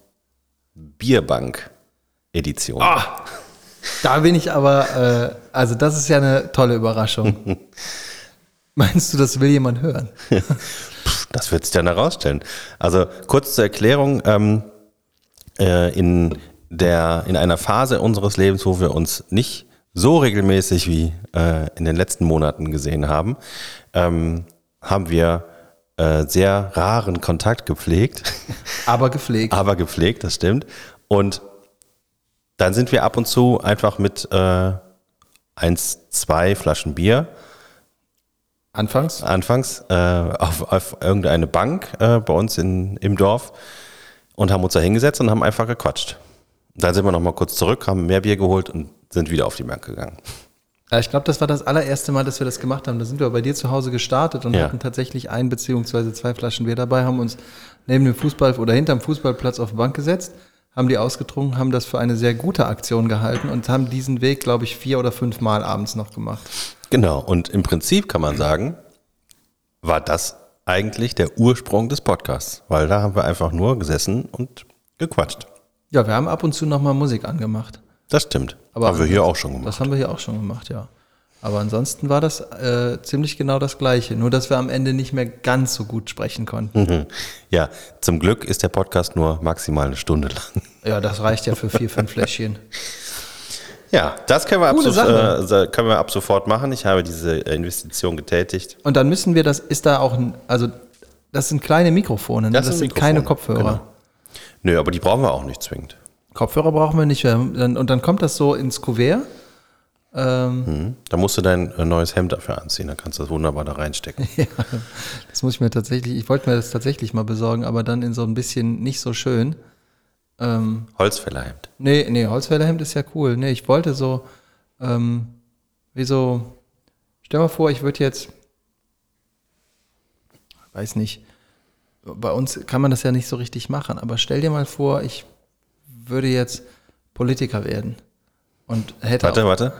Bierbank-Edition. Da bin ich aber, äh, also das ist ja eine tolle Überraschung. Meinst du, das will jemand hören? Das wird sich dann herausstellen. Also kurz zur Erklärung, ähm, äh, in, der, in einer Phase unseres Lebens, wo wir uns nicht so regelmäßig wie äh, in den letzten Monaten gesehen haben, ähm, haben wir äh, sehr raren Kontakt gepflegt, Aber gepflegt. aber gepflegt, das stimmt. Und dann sind wir ab und zu einfach mit äh, eins, zwei Flaschen Bier Anfangs? anfangs äh, auf, auf irgendeine Bank äh, bei uns in, im Dorf und haben uns da hingesetzt und haben einfach gequatscht. Dann sind wir noch mal kurz zurück, haben mehr Bier geholt und sind wieder auf die Bank gegangen. Ja, ich glaube, das war das allererste Mal, dass wir das gemacht haben. Da sind wir bei dir zu Hause gestartet und Ja. hatten tatsächlich ein beziehungsweise zwei Flaschen Bier dabei, haben uns neben dem Fußball oder hinterm Fußballplatz auf die Bank gesetzt, haben die ausgetrunken, haben das für eine sehr gute Aktion gehalten und haben diesen Weg, glaube ich, vier oder fünf Mal abends noch gemacht. Genau, und im Prinzip kann man sagen, war das eigentlich der Ursprung des Podcasts, weil da haben wir einfach nur gesessen und gequatscht. Ja, wir haben ab und zu nochmal Musik angemacht. Das stimmt. Aber haben wir hier auch schon gemacht. Das haben wir hier auch schon gemacht, ja. Aber ansonsten war das äh, ziemlich genau das Gleiche. Nur, dass wir am Ende nicht mehr ganz so gut sprechen konnten. Mhm. Ja, zum Glück ist der Podcast nur maximal eine Stunde lang. Ja, das reicht ja für vier, fünf Fläschchen. Ja, das können wir, ab, so, äh, können wir ab sofort machen. Ich habe diese Investition getätigt. Und dann müssen wir, das ist da auch ein, also das sind kleine Mikrofone, ne? das, sind sind keine Mikrofone, Kopfhörer. genau. Nö, aber die brauchen wir auch nicht zwingend. Kopfhörer brauchen wir nicht. Und dann kommt das so ins Kuvert. Ähm, Hm. Da musst du dein äh, neues Hemd dafür anziehen, dann kannst du das wunderbar da reinstecken. ja, das muss ich mir tatsächlich, ich wollte mir das tatsächlich mal besorgen, aber dann in so ein bisschen nicht so schön. Ähm, Holzfällerhemd. nee, nee, Holzfällerhemd ist ja cool. Nee, ich wollte so, ähm, wie so, stell mal vor, ich würde jetzt, weiß nicht, bei uns kann man das ja nicht so richtig machen, aber stell dir mal vor, ich würde jetzt Politiker werden und hätte Warte, warte.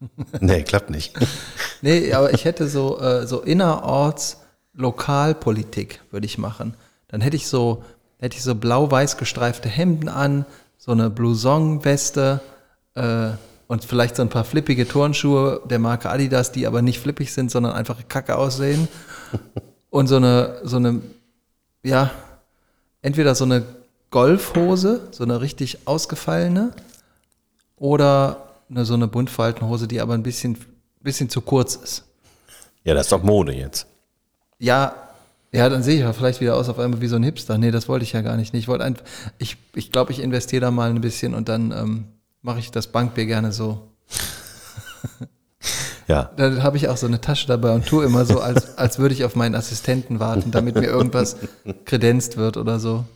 Nee, klappt nicht. Nee, aber ich hätte so, äh, so innerorts Lokalpolitik würde ich machen. Dann hätte ich so, hätte ich so blau-weiß gestreifte Hemden an, so eine Blouson-Weste äh, und vielleicht so ein paar flippige Turnschuhe der Marke Adidas, die aber nicht flippig sind, sondern einfach kacke aussehen. Und so eine, so eine, ja, entweder so eine Golfhose, so eine richtig ausgefallene, oder eine, so eine Buntfaltenhose, die aber ein bisschen, bisschen zu kurz ist. Ja, das ist doch Mode jetzt. Ja, ja, dann sehe ich ja vielleicht wieder aus auf einmal wie so ein Hipster. Nee, das wollte ich ja gar nicht. Ich wollte einfach, ich, ich glaube, ich investiere da mal ein bisschen und dann ähm, mache ich das Bankbier gerne so. Ja. Da habe ich auch so eine Tasche dabei und tue immer so, als, als würde ich auf meinen Assistenten warten, damit mir irgendwas kredenzt wird oder so.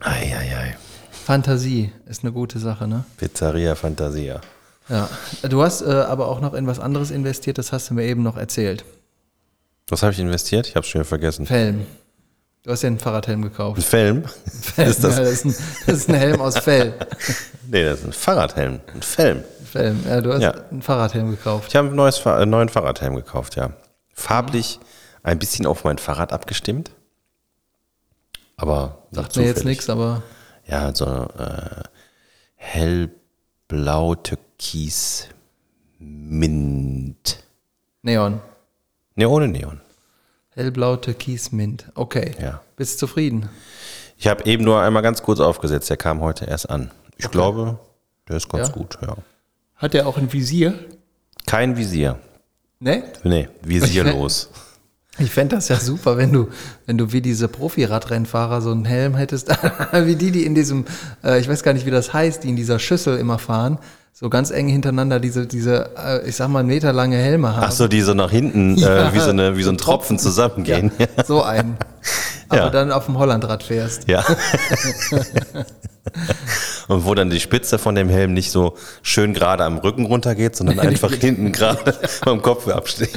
Eieiei. Fantasie ist eine gute Sache, ne? Pizzeria Fantasia. Ja. Du hast äh, aber auch noch in was anderes investiert, das hast du mir eben noch erzählt. Was habe ich investiert? Ich habe es schon wieder vergessen. Felm. Du hast ja einen Fahrradhelm gekauft. Ein Felm? Ist das? ja, das, ist ein, das ist ein Helm aus Fell. Nee, das ist ein Fahrradhelm. Ein Felm. Felm. Ja, du hast Ja. einen Fahrradhelm gekauft. Ich habe ein neues, Fa- einen neuen Fahrradhelm gekauft, ja. Farblich ein bisschen auf mein Fahrrad abgestimmt. Aber Sagt mir jetzt nichts, aber Ja, so äh, hellblau, türkis, mint. Neon. Ne, ohne Neon. Hellblau, Türkis, Mint. Okay. Ja. Bist du zufrieden? Ich habe eben nur einmal ganz kurz aufgesetzt, der kam heute erst an. Ich glaube, der ist ganz Ja? gut, ja. Hat er auch ein Visier? Kein Visier. Ne? Nee, visierlos. Ich fände das ja super, wenn du, wenn du wie diese Profi-Radrennfahrer so einen Helm hättest, wie die, die in diesem, äh, ich weiß gar nicht, wie das heißt, die in dieser Schüssel immer fahren, so ganz eng hintereinander diese, diese, äh, ich sag mal, meterlange Helme haben. Ach so, die so nach hinten Ja. äh, wie, so eine, wie so ein Tropfen zusammengehen. Ja, so einen. Aber Ja. dann auf dem Hollandrad fährst. Ja. Und wo dann die Spitze von dem Helm nicht so schön gerade am Rücken runtergeht, sondern einfach hinten gerade vom Kopf absteht.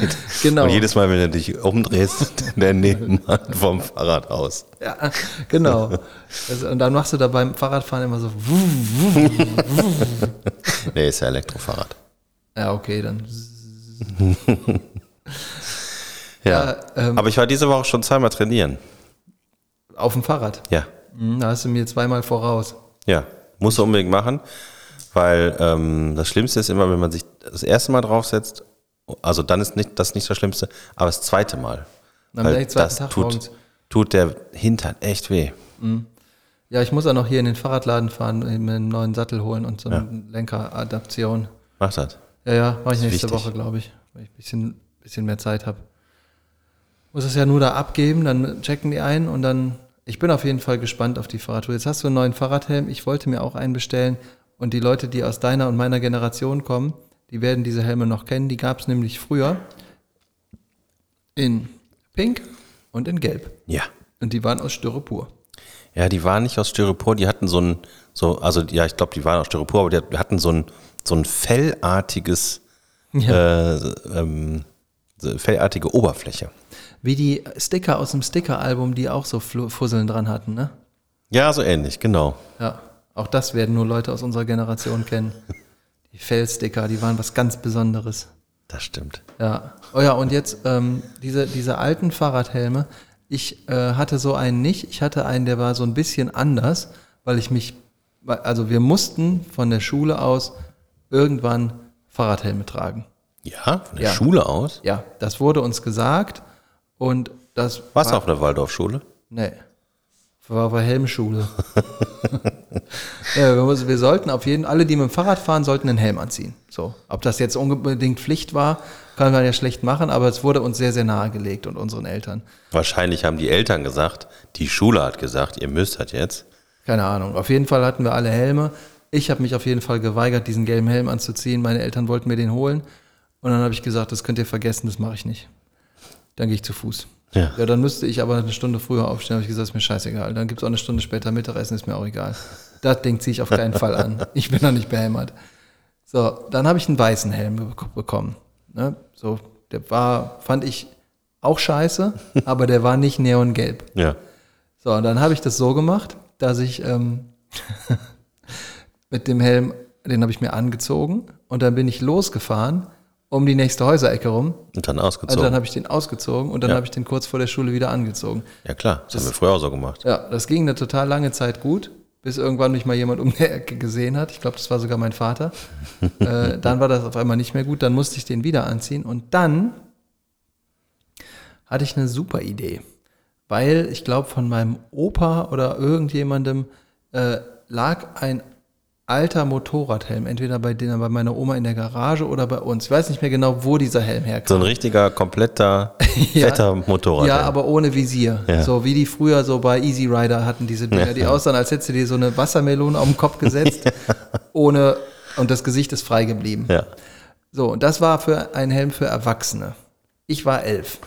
Genau. Und jedes Mal, wenn du dich umdrehst, der Nebenmann vom Fahrrad aus. Ja, genau. Also, und dann machst du da beim Fahrradfahren immer so. Nee, ist ja Elektrofahrrad. Ja, okay, dann. Ja. ähm, Aber ich war diese Woche schon zweimal trainieren. Auf dem Fahrrad. Ja. Hm, Da hast du mir zweimal voraus. Ja. Musst du unbedingt machen, weil ähm, das Schlimmste ist immer, wenn man sich das erste Mal draufsetzt, also dann ist nicht, das nicht das Schlimmste, aber das zweite Mal. Am Weil das Tag tut, morgens. tut der Hintern echt weh. Ja, ich muss auch noch hier in den Fahrradladen fahren, mir einen neuen Sattel holen und so eine Lenkeradaption. Mach das. Ja, ja, mache ich nächste wichtig. Woche, glaube ich, weil ich ein bisschen, bisschen mehr Zeit habe. Muss es ja nur da abgeben, dann checken die ein und dann. Ich bin auf jeden Fall gespannt auf die Fahrradtour. Jetzt hast du einen neuen Fahrradhelm. Ich wollte mir auch einen bestellen. Und die Leute, die aus deiner und meiner Generation kommen, die werden diese Helme noch kennen. Die gab es nämlich früher in Pink und in Gelb. Ja. Und die waren aus Styropor. Ja, die waren nicht aus Styropor, die hatten so ein, so, also ja, ich glaube, die waren aus Styropor, aber die hatten so ein, so ein fellartiges, Ja. äh, ähm, fellartige Oberfläche. Wie die Sticker aus dem Sticker-Album, die auch so Fusseln dran hatten, ne? Ja, so ähnlich, genau. Ja, auch das werden nur Leute aus unserer Generation kennen. Die Fellsticker, die waren was ganz Besonderes. Das stimmt. Ja. Oh ja, und jetzt ähm, diese, diese alten Fahrradhelme. Ich äh, hatte so einen nicht. Ich hatte einen, der war so ein bisschen anders, weil ich mich, also wir mussten von der Schule aus irgendwann Fahrradhelme tragen. Ja, von der Ja. Schule aus. Ja, das wurde uns gesagt und das Warst du war, auf der Waldorfschule? Nee. War bei Helmschule. ja, wir, müssen- wir sollten auf jeden alle, die mit dem Fahrrad fahren, sollten einen Helm anziehen. So. Ob das jetzt unbedingt Pflicht war, kann man ja schlecht machen, aber es wurde uns sehr, sehr nahegelegt und unseren Eltern. Wahrscheinlich haben die Eltern gesagt, die Schule hat gesagt, ihr müsst das jetzt. Keine Ahnung. Auf jeden Fall hatten wir alle Helme. Ich habe mich auf jeden Fall geweigert, diesen gelben Helm anzuziehen. Meine Eltern wollten mir den holen. Und dann habe ich gesagt, das könnt ihr vergessen, das mache ich nicht. Dann gehe ich zu Fuß. Ja. Ja, dann müsste ich aber eine Stunde früher aufstehen. Habe ich gesagt, ist mir scheißegal. Dann gibt es auch eine Stunde später Mittagessen, ist mir auch egal. Das Ding ziehe ich auf keinen Fall an. Ich bin da nicht behämmert. So, dann habe ich einen weißen Helm bek- bekommen. Ne? So, der war, fand ich auch scheiße, aber der war nicht neongelb. Ja. So, und dann habe ich das so gemacht, dass ich ähm, mit dem Helm, den habe ich mir angezogen und dann bin ich losgefahren um die nächste Häuserecke rum. Und dann Also ausgezogen. dann habe ich den ausgezogen und dann Ja. habe ich den kurz vor der Schule wieder angezogen. ja klar, das, haben wir früher auch so gemacht. Ja, das ging eine total lange Zeit gut, bis irgendwann mich mal jemand um die Ecke gesehen hat. Ich glaube, das war sogar mein Vater. äh, dann war das auf einmal nicht mehr gut, dann musste ich den wieder anziehen und dann hatte ich eine super Idee, weil ich glaube, von meinem Opa oder irgendjemandem äh, lag ein alter Motorradhelm, entweder bei, denen, bei meiner Oma in der Garage oder bei uns. Ich weiß nicht mehr genau, wo dieser Helm herkam. So ein richtiger, kompletter, Ja. fetter Motorrad. Ja, aber ohne Visier. Ja. So wie die früher so bei Easy Rider hatten, diese Dinger, Ja. die aussahen, als hättest du dir so eine Wassermelone auf den Kopf gesetzt, ohne, und das Gesicht ist frei geblieben. Ja. So, und das war für ein Helm für Erwachsene. Ich war elf,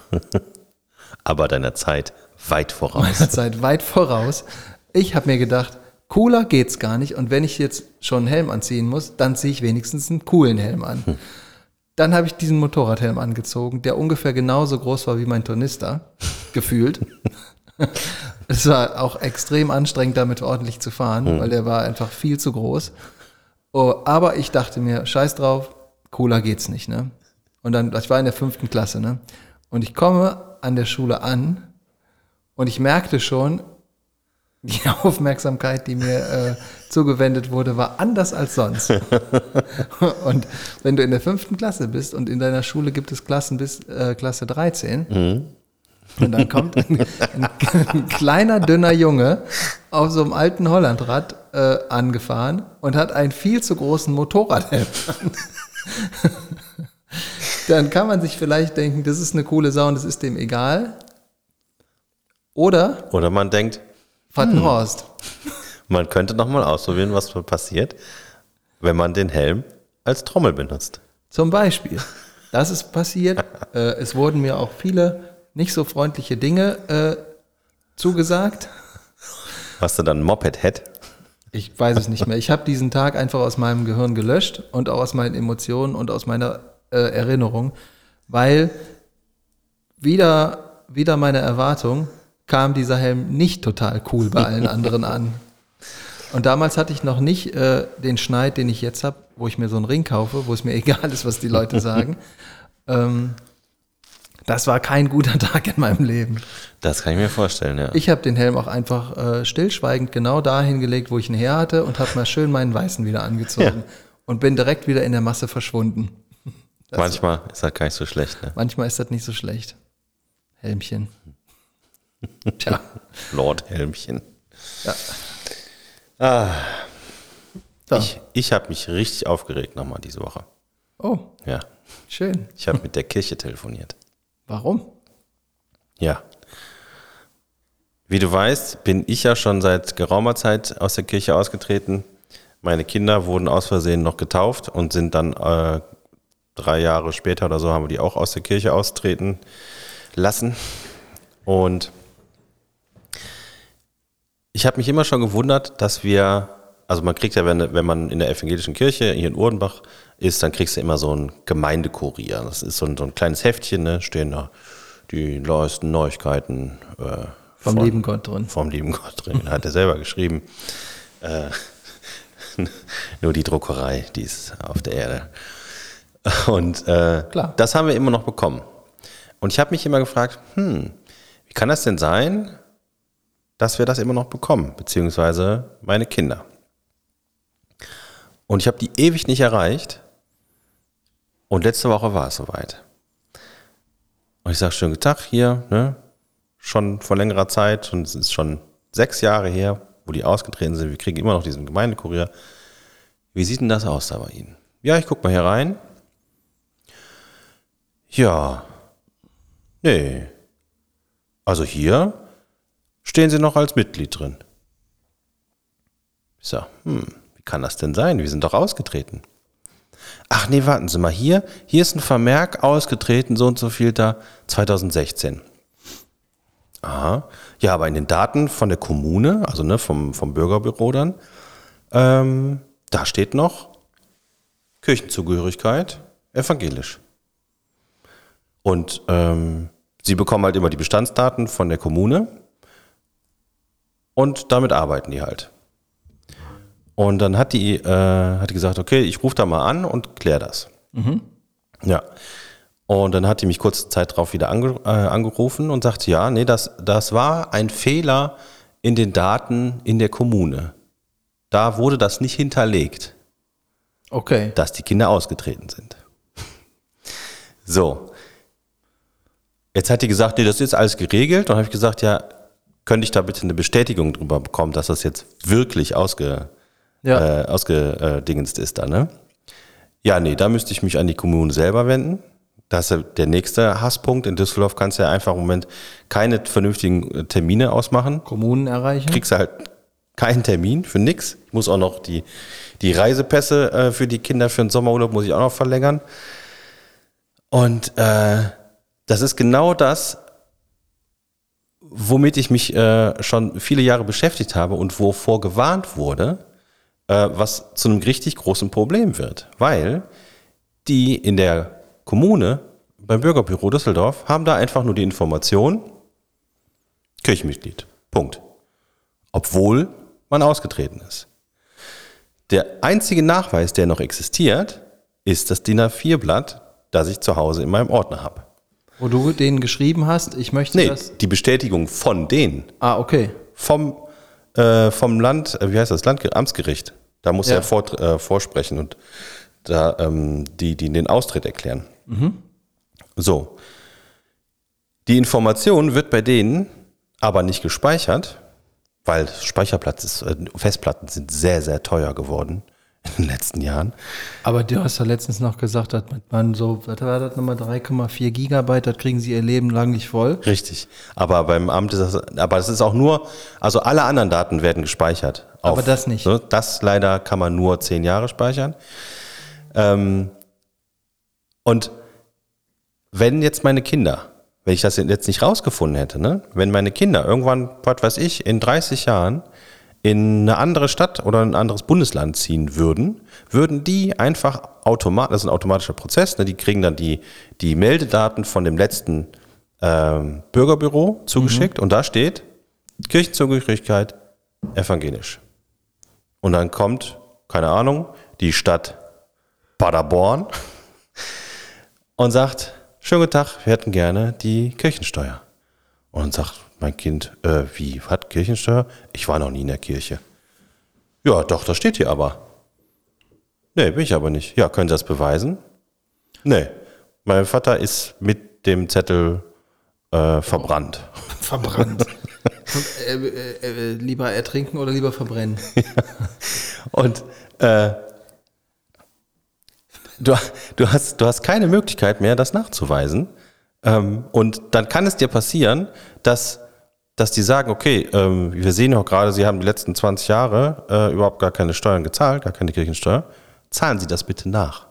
Aber deiner Zeit weit voraus. meiner Zeit weit voraus. Ich habe mir gedacht, cooler geht's gar nicht. Und wenn ich jetzt schon einen Helm anziehen muss, dann ziehe ich wenigstens einen coolen Helm an. Dann habe ich diesen Motorradhelm angezogen, der ungefähr genauso groß war wie mein Tornister, gefühlt. Es war auch extrem anstrengend, damit ordentlich zu fahren, weil der war einfach viel zu groß. Oh, aber ich dachte mir, scheiß drauf, cooler geht's nicht, ne? Und dann, ich war in der fünften Klasse, ne? Und ich komme an der Schule an und ich merkte schon, die Aufmerksamkeit, die mir äh, zugewendet wurde, war anders als sonst. und wenn du in der fünften Klasse bist und in deiner Schule gibt es Klassen bis äh, Klasse 13, und dann kommt ein, ein, ein kleiner, dünner Junge auf so einem alten Hollandrad äh, angefahren und hat einen viel zu großen Motorradhelm an. Dann kann man sich vielleicht denken, das ist eine coole Sau und das ist dem egal. Oder Oder man denkt, Vattenhorst. man könnte noch mal ausprobieren, was passiert, wenn man den Helm als Trommel benutzt. Zum Beispiel. Das ist passiert. äh, es wurden mir auch viele nicht so freundliche Dinge äh, zugesagt. Hast du dann Moped-Head? Ich weiß es nicht mehr. Ich habe diesen Tag einfach aus meinem Gehirn gelöscht und auch aus meinen Emotionen und aus meiner äh, Erinnerung, weil wieder, wieder meine Erwartung kam dieser Helm nicht total cool bei allen anderen an. Und damals hatte ich noch nicht äh, den Schneid, den ich jetzt habe, wo ich mir so einen Ring kaufe, wo es mir egal ist, was die Leute sagen. ähm, das war kein guter Tag in meinem Leben. Das kann ich mir vorstellen, ja. Ich habe den Helm auch einfach äh, stillschweigend genau dahin gelegt, wo ich ihn her hatte und habe mal schön meinen weißen wieder angezogen Ja. und bin direkt wieder in der Masse verschwunden. Das- Manchmal ist das gar nicht so schlecht. Ne? Manchmal ist das nicht so schlecht. Helmchen. Tja, Lord Helmchen. ja. So. Ich, ich habe mich richtig aufgeregt nochmal diese Woche. Oh, Ja. schön. Ich habe mit der Kirche telefoniert. Warum? Ja. Wie du weißt, bin ich ja schon seit geraumer Zeit aus der Kirche ausgetreten. Meine Kinder wurden aus Versehen noch getauft und sind dann äh, drei Jahre später oder so haben wir die auch aus der Kirche austreten lassen. Und ich habe mich immer schon gewundert, dass wir, also man kriegt ja, wenn, wenn man in der evangelischen Kirche hier in Urdenbach ist, dann kriegst du immer so ein Gemeindekurier. Das ist so ein, so ein kleines Heftchen, ne? stehen da die neuesten Neuigkeiten äh, Vom von- lieben Gott drin. Vom lieben Gott drin. Hat er selber geschrieben. Äh, nur die Druckerei, die ist auf der Erde. Und äh, Klar. das haben wir immer noch bekommen. Und ich habe mich immer gefragt, hm, wie kann das denn sein, dass wir das immer noch bekommen, beziehungsweise meine Kinder. Und ich habe die ewig nicht erreicht. Und letzte Woche war es soweit. Und ich sage, schönen Tag hier, ne? schon vor längerer Zeit, und es ist schon sechs Jahre her, wo die ausgetreten sind. Wir kriegen immer noch diesen Gemeindekurier. Wie sieht denn das aus da bei Ihnen? Ja, ich guck mal hier rein. Ja. Nee. Also hier stehen Sie noch als Mitglied drin. Ich sag, hm, wie kann das denn sein? Wir sind doch ausgetreten. Ach nee, warten Sie mal, hier, hier ist ein Vermerk ausgetreten, so und so viel da, 2016. Aha. Ja, aber in den Daten von der Kommune, also ne, vom, vom Bürgerbüro dann, ähm, da steht noch Kirchenzugehörigkeit evangelisch. Und ähm, sie bekommen halt immer die Bestandsdaten von der Kommune und damit arbeiten die halt. Und dann hat die, äh, hat die gesagt, okay, ich rufe da mal an und klär das. Ja. Und dann hat die mich kurze Zeit drauf wieder ange, äh, angerufen und sagte, ja, nee, das, das war ein Fehler in den Daten in der Kommune. Da wurde das nicht hinterlegt, Okay. dass die Kinder ausgetreten sind. So. Jetzt hat die gesagt, nee, das ist alles geregelt. Und habe ich gesagt, ja, könnte ich da bitte eine Bestätigung drüber bekommen, dass das jetzt wirklich ausge, Ja. äh, ausgedingenst ist da, ne? Ja, nee, da müsste ich mich an die Kommune selber wenden. Das ist der nächste Hasspunkt. In Düsseldorf kannst du ja einfach im Moment keine vernünftigen äh, Termine ausmachen. Kommunen erreichen. Kriegst du halt keinen Termin für nix. Ich muss auch noch die, die Reisepässe äh, für die Kinder für den Sommerurlaub muss ich auch noch verlängern. Und äh, das ist genau das, womit ich mich äh, schon viele Jahre beschäftigt habe und wovor gewarnt wurde, äh, was zu einem richtig großen Problem wird. Weil die in der Kommune, beim Bürgerbüro Düsseldorf, haben da einfach nur die Information, Kirchenmitglied. Punkt. Obwohl man ausgetreten ist. Der einzige Nachweis, der noch existiert, ist das DIN A4-Blatt, das ich zu Hause in meinem Ordner habe. Wo du denen geschrieben hast, ich möchte Nee, das. die Bestätigung von denen, Ah, okay. vom, äh, vom Land, äh, wie heißt das, Landge Amtsgericht. Da muss Ja. er vor, äh, vorsprechen und da ähm, die, die den Austritt erklären. So. Die Information wird bei denen aber nicht gespeichert, weil Speicherplatz ist, äh, Festplatten sind sehr, sehr teuer geworden in den letzten Jahren. Aber du hast ja letztens noch gesagt, dass man so, was war das nochmal, 3,4 Gigabyte, das kriegen sie ihr Leben lang nicht voll. Richtig. Aber beim Amt ist das, aber das ist auch nur, also alle anderen Daten werden gespeichert. Aber das nicht. Ne, das leider kann man nur zehn Jahre speichern. Ähm, und wenn jetzt meine Kinder, wenn ich das jetzt nicht rausgefunden hätte, ne, wenn meine Kinder irgendwann, was weiß ich, in 30 Jahren in eine andere Stadt oder ein anderes Bundesland ziehen würden, würden die einfach automatisch, das ist ein automatischer Prozess, ne, die kriegen dann die, die Meldedaten von dem letzten ähm, Bürgerbüro zugeschickt und da steht Kirchenzugehörigkeit evangelisch. Und dann kommt, keine Ahnung, die Stadt Paderborn und sagt, schönen guten Tag, wir hätten gerne die Kirchensteuer. Und sagt mein Kind, äh, wie, hat Kirchensteuer? Ich war noch nie in der Kirche. Ja, doch, das steht hier aber. Nee, bin ich aber nicht. Ja, können Sie das beweisen? Nee, mein Vater ist mit dem Zettel äh, verbrannt. Verbrannt. Äh, äh, äh, lieber ertrinken oder lieber verbrennen? Und äh, du, du, hast, du hast keine Möglichkeit mehr, das nachzuweisen. Ähm, und dann kann es dir passieren, dass, dass die sagen, okay, ähm, wir sehen auch gerade, Sie haben die letzten 20 Jahre äh, überhaupt gar keine Steuern gezahlt, gar keine Kirchensteuer. Zahlen Sie das bitte nach.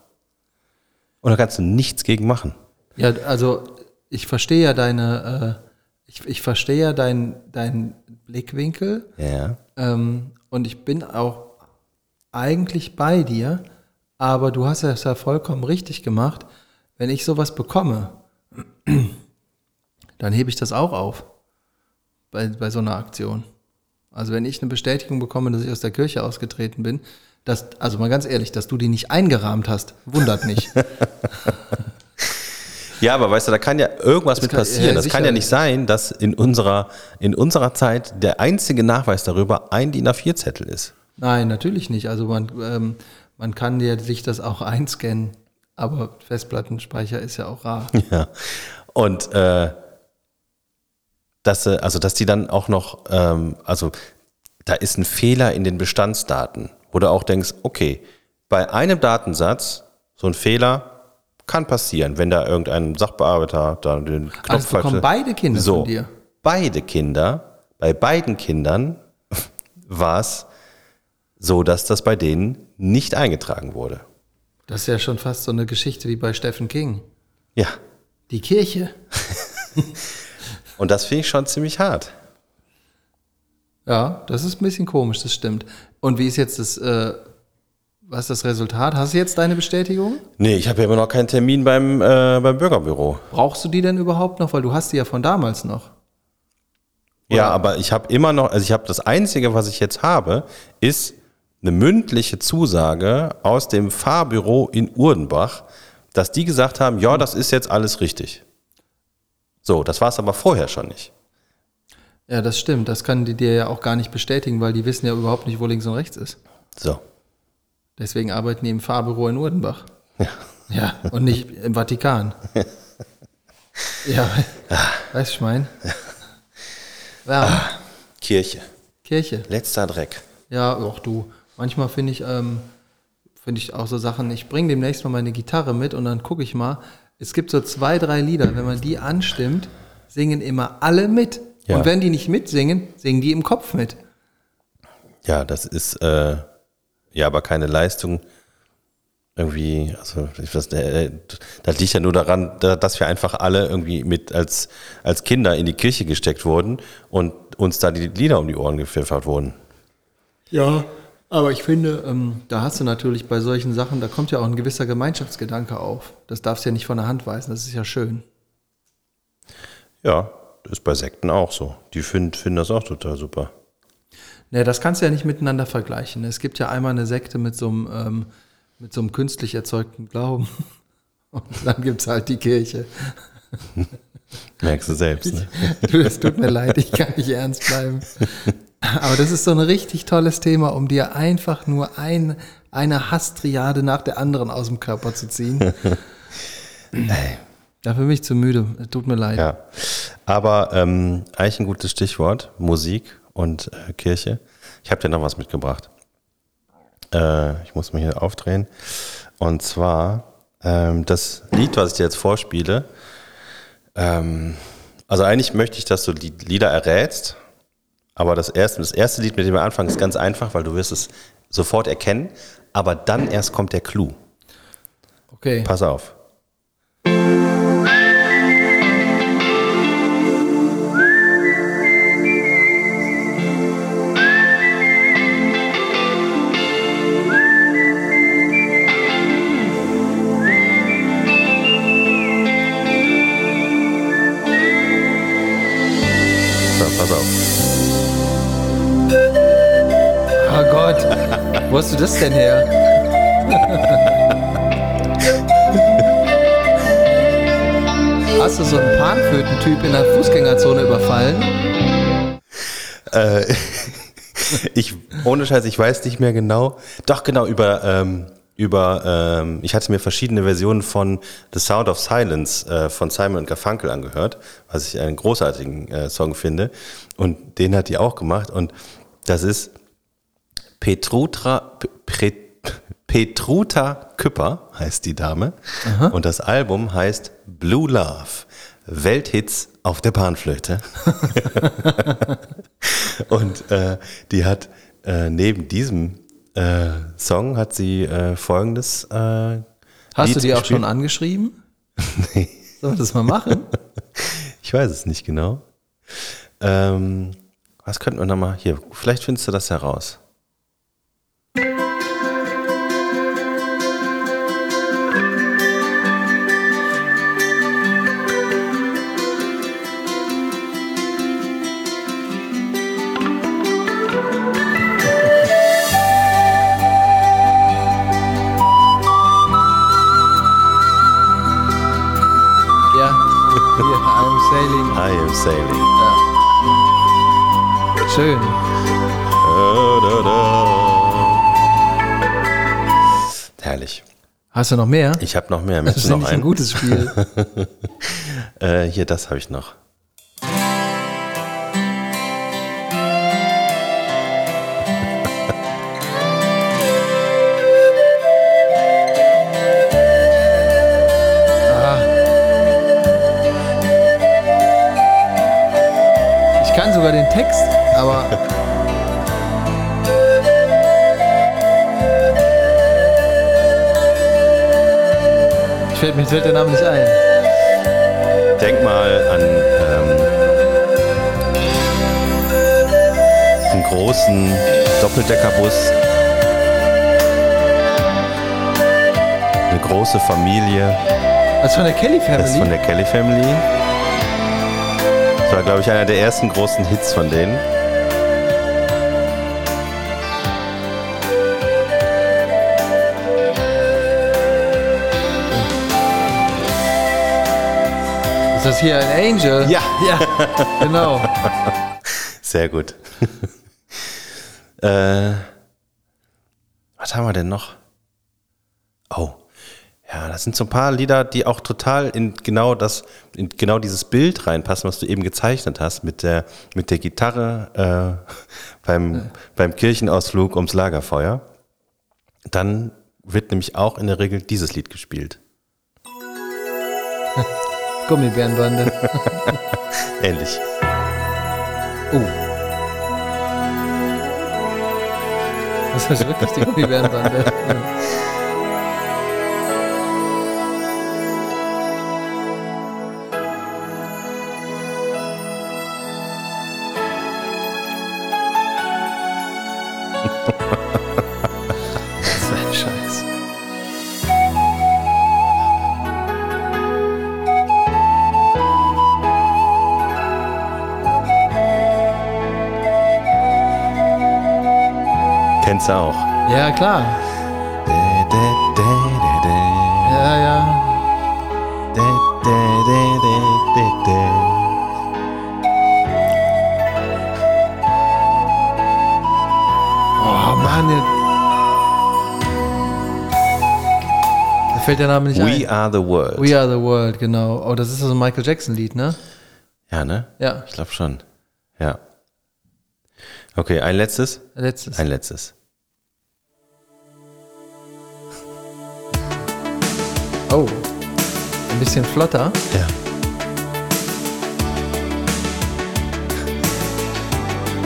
Und da kannst du nichts gegen machen. Ja, also ich verstehe ja deine, äh, ich, ich verstehe ja deinen dein Blickwinkel Ja. ähm, und ich bin auch eigentlich bei dir, aber du hast es ja vollkommen richtig gemacht. Wenn ich sowas bekomme, dann hebe ich das auch auf bei, bei so einer Aktion. Also wenn ich eine Bestätigung bekomme, dass ich aus der Kirche ausgetreten bin, dass, also mal ganz ehrlich, dass du die nicht eingerahmt hast, wundert mich. Ja, aber weißt du, da kann ja irgendwas mit kann- passieren. ja, das kann ja nicht sein, dass in unserer, in unserer Zeit der einzige Nachweis darüber ein DIN A4-Zettel ist. Nein, natürlich nicht. Also man, ähm, man kann ja sich das auch einscannen, aber Festplattenspeicher ist ja auch rar. Ja. Und äh, dass, äh, also dass die dann auch noch, ähm, also da ist ein Fehler in den Bestandsdaten, wo du auch denkst, okay, bei einem Datensatz, so ein Fehler kann passieren, wenn da irgendein Sachbearbeiter da den Knopf Also bekommen beide Kinder so, von dir. Beide Kinder, bei beiden Kindern war es so dass das bei denen nicht eingetragen wurde. Das ist ja schon fast so eine Geschichte wie bei Stephen King. Ja, Die Kirche. und das finde ich schon ziemlich hart. Ja, das ist ein bisschen komisch, das stimmt. Und wie ist jetzt das, äh, was ist das Resultat? Hast du jetzt deine Bestätigung? Nee, ich habe ja immer noch keinen Termin beim, äh, beim Bürgerbüro. Brauchst du die denn überhaupt noch? Weil du hast die ja von damals noch. Ja, aber ich habe immer noch, also ich habe das Einzige, was ich jetzt habe, ist eine mündliche Zusage aus dem Fahrbüro in Urdenbach, dass die gesagt haben, ja, das ist jetzt alles richtig. So, das war es aber vorher schon nicht. Ja, das stimmt. Das kann die dir ja auch gar nicht bestätigen, weil die wissen ja überhaupt nicht, wo links und rechts ist. So. Deswegen arbeiten die im Fahrbüro in Urdenbach. Ja. Ja, und nicht im Vatikan. Ja, weißt du, ich mein? Ja, Kirche. Kirche. Letzter Dreck. Ja, auch du. Manchmal finde ich, ähm, finde ich auch so Sachen, ich bringe demnächst mal meine Gitarre mit und dann gucke ich mal. Es gibt so zwei, drei Lieder, wenn man die anstimmt, singen immer alle mit. Ja. Und wenn die nicht mitsingen, singen die im Kopf mit. Ja, das ist äh, ja aber keine Leistung. Irgendwie, also ich weiß, äh, das liegt ja nur daran, da- dass wir einfach alle irgendwie mit als, als Kinder in die Kirche gesteckt wurden und uns da die Lieder um die Ohren gepfiffert wurden. Ja, aber ich finde, ähm, da hast du natürlich bei solchen Sachen, da kommt ja auch ein gewisser Gemeinschaftsgedanke auf. Das darfst du ja nicht von der Hand weisen, das ist ja schön. Ja, das ist bei Sekten auch so. Die finden, finden das auch total super. Ne, das kannst du ja nicht miteinander vergleichen. Es gibt ja einmal eine Sekte mit so einem, ähm, mit so einem künstlich erzeugten Glauben. Und dann gibt es halt die Kirche. Merkst du selbst, ne? Du, es tut mir leid, ich kann nicht ernst bleiben. Aber das ist so ein richtig tolles Thema, um dir einfach nur ein, eine Hasstriade nach der anderen aus dem Körper zu ziehen. Dafür bin ich zu müde. Es tut mir leid. Ja. Aber ähm, eigentlich ein gutes Stichwort, Musik und äh, Kirche. Ich habe dir noch was mitgebracht. Äh, ich muss mich hier aufdrehen. Und zwar ähm, das Lied, was ich dir jetzt vorspiele. Ähm, also eigentlich möchte ich, dass du die Lieder errätst. Aber das erste, das erste Lied, mit dem wir anfangen, ist ganz einfach, weil du wirst es sofort erkennen. Aber dann erst kommt der Clou. Okay. Pass auf. Wo hast du das denn her? Hast du so einen Panflöten-Typ in der Fußgängerzone überfallen? Äh, ich, ohne Scheiß, ich weiß nicht mehr genau. Doch, genau, über, ähm, über, ähm, ich hatte mir verschiedene Versionen von The Sound of Silence äh, von Simon Garfunkel angehört, was ich einen großartigen äh, Song finde. Und den hat die auch gemacht. Und das ist Petrutra, Pe- Petruta Küpper heißt die Dame. Und das Album heißt Blue Love. Welthits auf der Panflöte. Und äh, die hat äh, neben diesem äh, Song hat sie äh, folgendes. Äh, Hast Lied du die auch gespielt. schon angeschrieben? nee. Sollen wir das mal machen? Ich weiß es nicht genau. Ähm, was könnten wir nochmal hier? Vielleicht findest du das heraus. I am sailing. Schön. Hast du noch mehr? Ich habe noch mehr. Das ist noch ein gutes Spiel. Äh, hier, das habe ich noch. Ah. Ich kann sogar den Text, aber fällt, mir fällt der Name nicht ein. Denk mal an ähm, einen großen Doppeldeckerbus. Eine große Familie. Das von der Kelly Das ist von Family. der Kelly Family. Das war, glaube ich, einer der ersten großen Hits von denen. Ist das hier ein Angel? Ja. Ja, genau. Sehr gut. äh, was haben wir denn noch? Oh, ja, das sind so ein paar Lieder, die auch total in genau das, in genau dieses Bild reinpassen, was du eben gezeichnet hast, mit der, mit der Gitarre äh, beim, beim Kirchenausflug ums Lagerfeuer. Dann wird nämlich auch in der Regel dieses Lied gespielt. Gummibärenbande. Ähnlich. Oh. Das heißt wirklich die Gummibärenbande. Kennst du auch. Ja, klar. Ja, ja. Oh, Mann. Da fällt der Name nicht We ein. are the world. We Are the World, genau. Oh, das ist so ein Michael Jackson-Lied, ne? ja, ne? Ja, Ich glaube schon. Ja. Okay, ein letztes. letztes. Ein letztes. Oh. Ein bisschen flotter. Ja.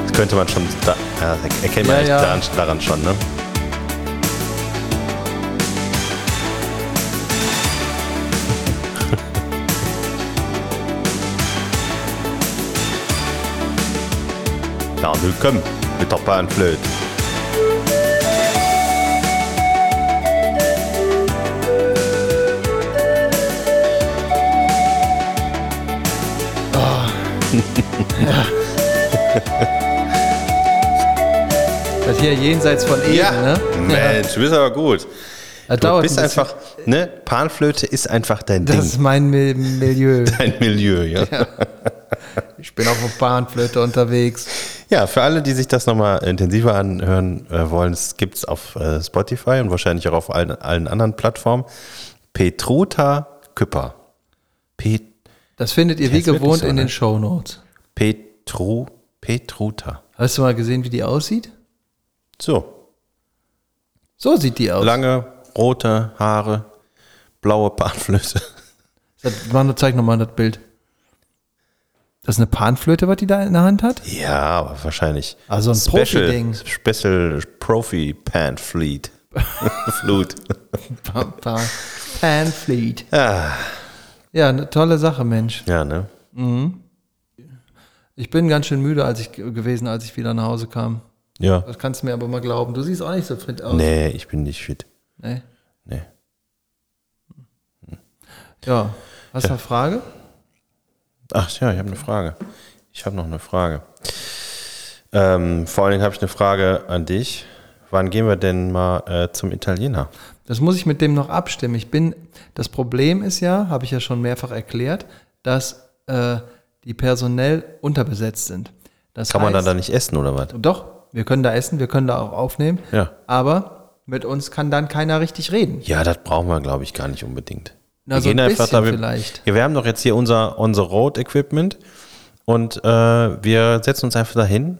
Das könnte man schon, da, ja, erkennt man Ja, ja. Daran, daran schon, ne? Komm, mit der Panflöte. Das hier jenseits von Eden, Ja, ne? Mensch, du bist aber gut. Das Du bist ein einfach, ne? Panflöte ist einfach dein Das Ding, ist mein Mi- Milieu. dein Milieu, ja. Ich bin auf der Bahnflöte unterwegs. Ja, für alle, die sich das nochmal intensiver anhören äh, wollen, es gibt es auf äh, Spotify und wahrscheinlich auch auf allen, allen anderen Plattformen. Petruta Küpper. Pet, Das findet ihr wie gewohnt so, in den Shownotes. Petru, Petruta. Hast du mal gesehen, wie die aussieht? So, So sieht die aus. lange, rote Haare, blaue Panflöte. Das, Manu, zeig nochmal das Bild. Das ist eine Panflöte, was die da in der Hand hat? Ja, aber wahrscheinlich. Also ein Profi-Ding. Special Profi Pan Fleet. Flut. Pa pa Panfleet. Ah, Ja, eine tolle Sache, Mensch. ja, ne? Ich bin ganz schön müde als ich ge- gewesen, als ich wieder nach Hause kam. Ja. Das kannst du mir aber mal glauben. Du siehst auch nicht so fit aus. Nee, ich bin nicht fit. Nee. Nee. Ja. Hast du eine Frage? Ach ja, ich habe eine Frage. Ich habe noch eine Frage. Ähm, vor allen Dingen habe ich eine Frage an dich. Wann gehen wir denn mal äh, zum Italiener? Das muss ich mit dem noch abstimmen. Ich bin, das Problem ist ja, habe ich ja schon mehrfach erklärt, dass äh, die personell unterbesetzt sind. Das Kann man heißt, dann da nicht essen oder was? Doch, wir können da essen, wir können da auch aufnehmen. Ja. Aber mit uns kann dann keiner richtig reden. Ja, das brauchen wir, glaube ich, gar nicht unbedingt. Na, so ein bisschen vielleicht. Ja, wir haben doch jetzt hier unser, unser Rode-Equipment und äh, wir setzen uns einfach dahin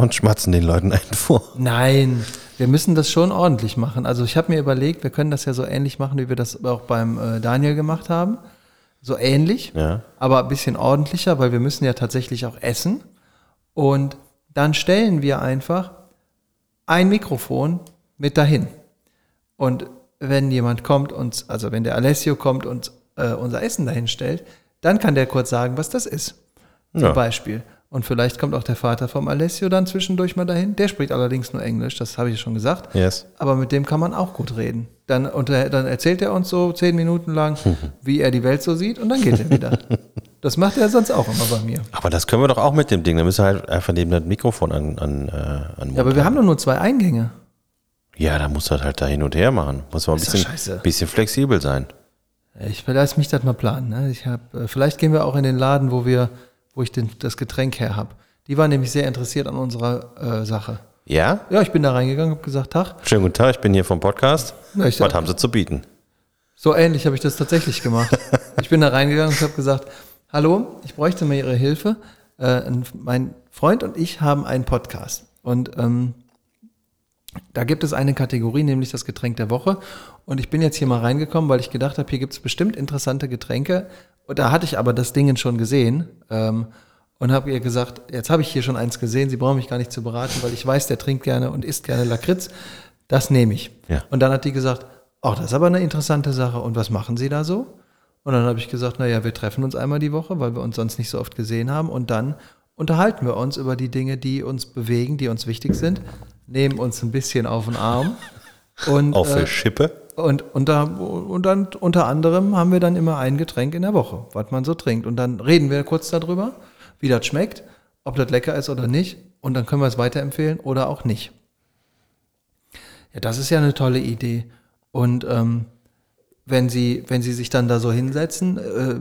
und schmatzen den Leuten einen vor. Nein, wir müssen das schon ordentlich machen. Also ich habe mir überlegt, wir können das ja so ähnlich machen, wie wir das auch beim äh, Daniel gemacht haben. So ähnlich, Ja. aber ein bisschen ordentlicher, weil wir müssen ja tatsächlich auch essen. Und dann stellen wir einfach ein Mikrofon mit dahin. Und wenn jemand kommt und, also wenn der Alessio kommt und äh, unser Essen dahin stellt, dann kann der kurz sagen, was das ist. Zum Ja. Beispiel. Und vielleicht kommt auch der Vater vom Alessio dann zwischendurch mal dahin. Der spricht allerdings nur Englisch, das habe ich schon gesagt. Yes. Aber mit dem kann man auch gut reden. Dann, unter, dann erzählt er uns so zehn Minuten lang, wie er die Welt so sieht und dann geht er wieder. Das macht er sonst auch immer bei mir. Aber das können wir doch auch mit dem Ding. Da müssen wir halt einfach neben das Mikrofon an, an, äh, an Ja, aber wir haben doch nur zwei Eingänge. Ja, da muss das halt da hin und her machen. Muss man ein bisschen, bisschen flexibel sein. Ich lass mich das mal planen. Ne? Ich hab, äh, vielleicht gehen wir auch in den Laden, wo wir, wo ich den, das Getränk her habe. Die waren nämlich sehr interessiert an unserer äh, Sache. Ja? Ja, ich bin da reingegangen, habe gesagt, Tag. Schönen guten Tag, ich bin hier vom Podcast. Ja, ich Was haben Sie zu bieten? So ähnlich habe ich das tatsächlich gemacht. ich bin da reingegangen und habe gesagt, hallo, ich bräuchte mal Ihre Hilfe. Äh, ein- mein Freund und ich haben einen Podcast. Und ähm, da gibt es eine Kategorie, nämlich das Getränk der Woche. Und ich bin jetzt hier mal reingekommen, weil ich gedacht habe, hier gibt es bestimmt interessante Getränke. Und da hatte ich aber das Ding schon gesehen. Ähm, und habe ihr gesagt, jetzt habe ich hier schon eins gesehen, Sie brauchen mich gar nicht zu beraten, weil ich weiß, der trinkt gerne und isst gerne Lakritz. Das nehme ich. Ja. Und dann hat die gesagt, oh, das ist aber eine interessante Sache. Und was machen Sie da so? Und dann habe ich gesagt, naja, wir treffen uns einmal die Woche, weil wir uns sonst nicht so oft gesehen haben. Und dann unterhalten wir uns über die Dinge, die uns bewegen, die uns wichtig sind, nehmen uns ein bisschen auf den Arm. Und, Auf äh, der Schippe? und, unter, und dann unter anderem haben wir dann immer ein Getränk in der Woche, was man so trinkt. Und dann reden wir kurz darüber, wie das schmeckt, ob das lecker ist oder nicht. Und dann können wir es weiterempfehlen oder auch nicht. Ja, das ist ja eine tolle Idee. Und ähm, wenn Sie, wenn Sie sich dann da so hinsetzen, äh,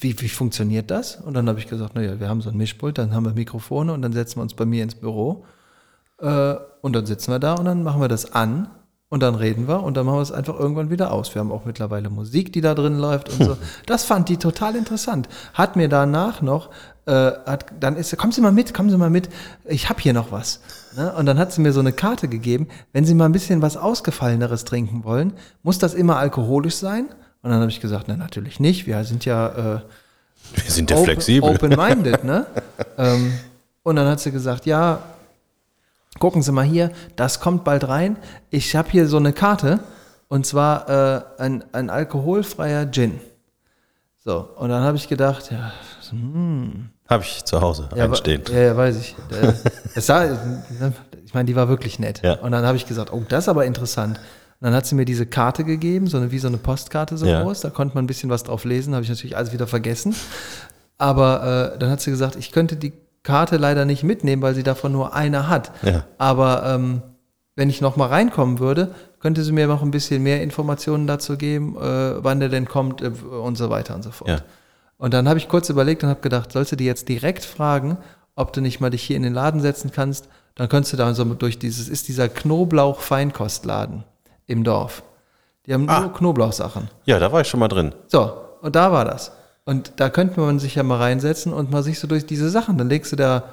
wie, wie funktioniert das? Und dann habe ich gesagt, naja, wir haben so ein Mischpult, dann haben wir Mikrofone und dann setzen wir uns bei mir ins Büro. Äh, und dann sitzen wir da und dann machen wir das an und dann reden wir und dann machen wir es einfach irgendwann wieder aus. Wir haben auch mittlerweile Musik, die da drin läuft und so. Das fand die total interessant. Hat mir danach noch, äh, hat, dann ist, kommen Sie mal mit, kommen Sie mal mit, ich habe hier noch was. Ne? Und dann hat sie mir so eine Karte gegeben, wenn Sie mal ein bisschen was Ausgefalleneres trinken wollen, muss das immer alkoholisch sein? Und dann habe ich gesagt, na natürlich nicht, wir sind ja äh, Wir sind ja open- flexibel. Open-minded, ne? ähm, und dann hat sie gesagt, ja, gucken Sie mal hier, das kommt bald rein. Ich habe hier so eine Karte und zwar äh, ein, ein alkoholfreier Gin. So, und dann habe ich gedacht, ja, Habe ich zu Hause ja, einstehen. wa- Ja, ja, weiß ich. Es sah, ich meine, die war wirklich nett. Ja. Und dann habe ich gesagt, oh, das ist aber interessant. Und dann hat sie mir diese Karte gegeben, so eine, wie so eine Postkarte so Ja. groß. Da konnte man ein bisschen was drauf lesen, habe ich natürlich alles wieder vergessen. Aber äh, dann hat sie gesagt, ich könnte die Karte leider nicht mitnehmen, weil sie davon nur eine hat. Ja. Aber ähm, wenn ich noch mal reinkommen würde, könnte sie mir noch ein bisschen mehr Informationen dazu geben, äh, wann der denn kommt äh, und so weiter und so fort. Ja. Und dann habe ich kurz überlegt und habe gedacht, sollst du die jetzt direkt fragen, ob du nicht mal dich hier in den Laden setzen kannst, dann könntest du da so durch dieses, ist dieser Knoblauch-Feinkostladen im Dorf. Die haben nur Knoblauchsachen. Ja, da war ich schon mal drin. So, und da war das. Und da könnte man sich ja mal reinsetzen und mal sich so durch diese Sachen. Dann legst du da,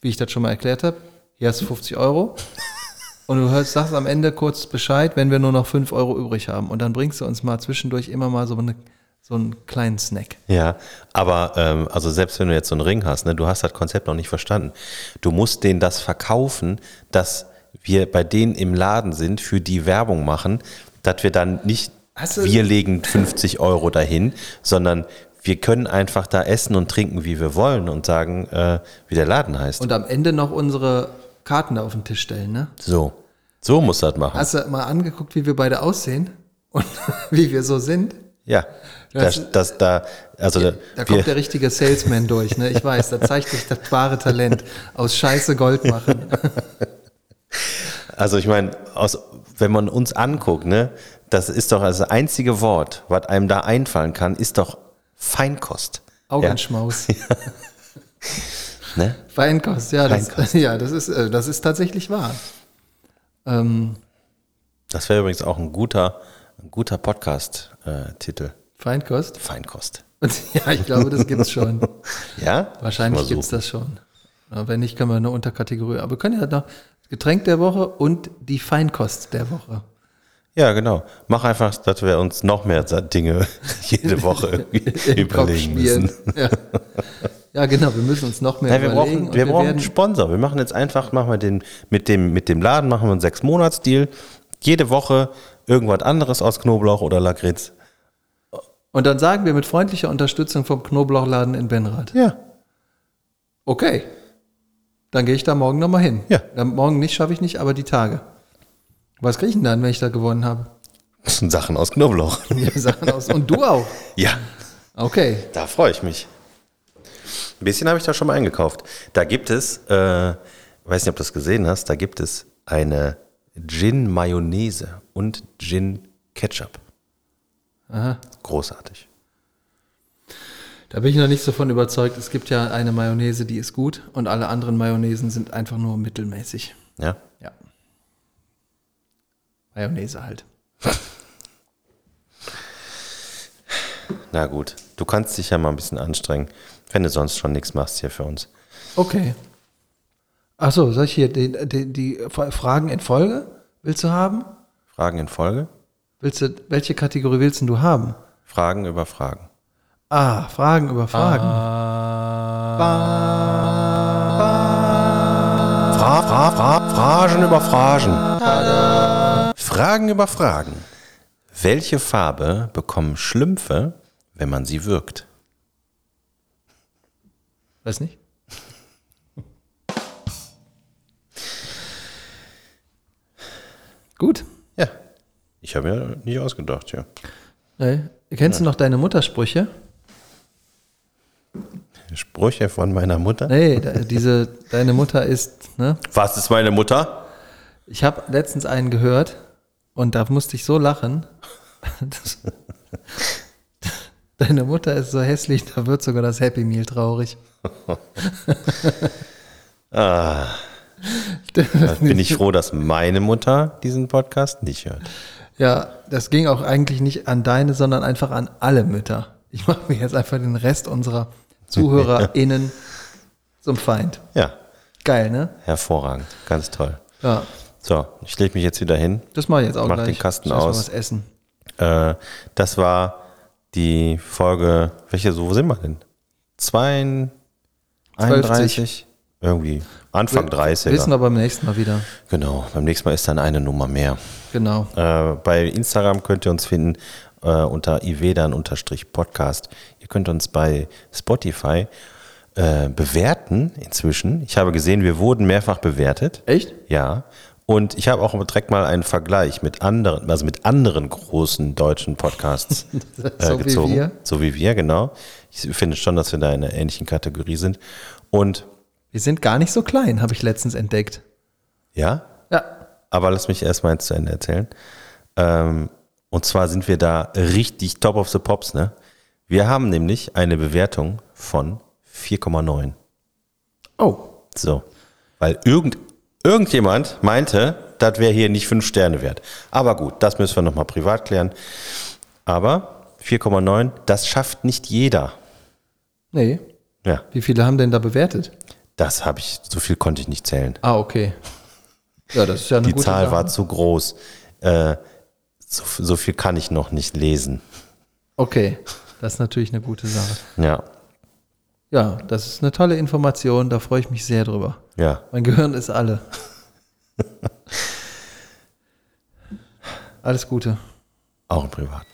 wie ich das schon mal erklärt habe, hier hast du 50 Euro. Und du hörst, sagst am Ende kurz Bescheid, wenn wir nur noch 5 Euro übrig haben. Und dann bringst du uns mal zwischendurch immer mal so, eine, so einen kleinen Snack. Ja, aber ähm, also selbst wenn du jetzt so einen Ring hast, ne, du hast das Konzept noch nicht verstanden. Du musst denen das verkaufen, dass wir bei denen im Laden sind, für die Werbung machen, dass wir dann nicht, wir legen 50 Euro dahin, sondern wir können einfach da essen und trinken, wie wir wollen und sagen, äh, wie der Laden heißt. Und am Ende noch unsere Karten da auf den Tisch stellen, ne? so, so muss das machen. Hast du mal angeguckt, wie wir beide aussehen? Und wie wir so sind? ja, Das- das, das, da, also Da wir, kommt der richtige Salesman durch, ne? Ich weiß, da zeigt sich das wahre Talent. Aus Scheiße Gold machen. Also ich meine, aus, wenn man uns anguckt, ne, das ist doch das einzige Wort, was einem da einfallen kann, ist doch Feinkost. Augenschmaus. Ja, ne? Feinkost, ja, das, Feinkost. ja das, ist, äh, das ist tatsächlich wahr. Ähm, Das wäre übrigens auch ein guter, ein guter Podcast-Titel. Feinkost? Feinkost. Und, ja, ich glaube, das gibt's schon. Ja? Wahrscheinlich gibt's suchen. das schon. Ja, wenn nicht, können wir eine Unterkategorie. Aber wir können ja noch Getränk der Woche und die Feinkost der Woche. Ja, genau. Mach einfach, dass wir uns noch mehr Dinge jede Woche überlegen müssen. Ja. ja, genau, wir müssen uns noch mehr Ja, wir überlegen. brauchen, und wir brauchen einen Sponsor. Wir machen jetzt einfach, machen wir den, mit dem, mit dem Laden machen wir einen Sechs-Monats-Deal. Jede Woche irgendwas anderes aus Knoblauch oder Lakritz. Und dann sagen wir mit freundlicher Unterstützung vom Knoblauchladen in Benrath. Ja. Okay. Dann gehe ich da morgen nochmal hin. Ja. Dann morgen nicht, schaffe ich nicht, aber die Tage. Was kriege ich denn dann, wenn ich da gewonnen habe? Das sind Sachen aus Knoblauch. Ja, Sachen aus. Und du auch. Ja, Okay. da freue ich mich. Ein bisschen habe ich da schon mal eingekauft. Da gibt es, äh, weiß nicht, ob du das gesehen hast, da gibt es eine Gin-Mayonnaise und Gin-Ketchup. Aha. Großartig. Da bin ich noch nicht so von überzeugt. Es gibt ja eine Mayonnaise, die ist gut und alle anderen Mayonnaisen sind einfach nur mittelmäßig. Ja. Ja. Mayonnaise halt. Na gut, du kannst dich ja mal ein bisschen anstrengen, wenn du sonst schon nichts machst hier für uns. Okay. Achso, soll ich hier die, die, die Fragen in Folge? Willst du haben? Fragen in Folge? Willst du, welche Kategorie willst denn du haben? Fragen über Fragen. Ah, Fragen über Fragen. Fra, fra, fra, Fragen über Fragen. Fragen über Fragen. Welche Farbe bekommen Schlümpfe, wenn man sie wirkt? Weiß nicht. Gut. Ja. Ich habe ja nicht ausgedacht, ja. Nee. Kennst du noch deine Muttersprüche? Sprüche von meiner Mutter. Nee, diese, deine Mutter ist, ne? Was ist meine Mutter? Ich habe letztens einen gehört und da musste ich so lachen. Das, deine Mutter ist so hässlich, da wird sogar das Happy Meal traurig. Da bin ich froh, dass meine Mutter diesen Podcast nicht hört. Ja, das ging auch eigentlich nicht an deine, sondern einfach an alle Mütter. Ich mache mir jetzt einfach den Rest unserer ZuhörerInnen zum Feind. Ja, Geil, ne? hervorragend. Ganz toll. Ja, So, ich lege mich jetzt wieder hin. das mache ich jetzt auch Mach gleich. den Kasten Ich erst mal aus. was essen. Äh, das war die Folge, welche, so, wo sind wir denn? 32, 31? Irgendwie Anfang 30er. Wissen wir beim nächsten Mal wieder. Genau, beim nächsten Mal ist dann eine Nummer mehr. Genau. Äh, bei Instagram könnt ihr uns finden äh, unter ivedan-podcast. Ihr könnt uns bei Spotify äh, bewerten inzwischen. Ich habe gesehen, wir wurden mehrfach bewertet. Echt? Ja. Und ich habe auch direkt mal einen Vergleich mit anderen, also mit anderen großen deutschen Podcasts äh, So wie gezogen. wir. So wie wir, genau. Ich finde schon, dass wir da in einer ähnlichen Kategorie sind. Und Wir sind gar nicht so klein, habe ich letztens entdeckt. ja, Ja. aber lass mich erst mal jetzt zu Ende erzählen. Ähm, und zwar sind wir da richtig top of the pops, ne? Wir haben nämlich eine Bewertung von 4,9. Oh, So. Weil irgend, irgendjemand meinte, das wäre hier nicht fünf Sterne wert. Aber gut, das müssen wir nochmal privat klären. Aber 4,9, das schafft nicht jeder. nee. Ja, Wie viele haben denn da bewertet? das habe ich, so viel konnte ich nicht zählen. Ah, okay. Ja, das ist ja eine Die gute Zahl Sache. war zu groß. Äh, so, so viel kann ich noch nicht lesen. Okay, das ist natürlich eine gute Sache. Ja, Ja, das ist eine tolle Information, da freue ich mich sehr drüber. ja. Mein Gehirn ist alle. Alles Gute. Auch im Privaten.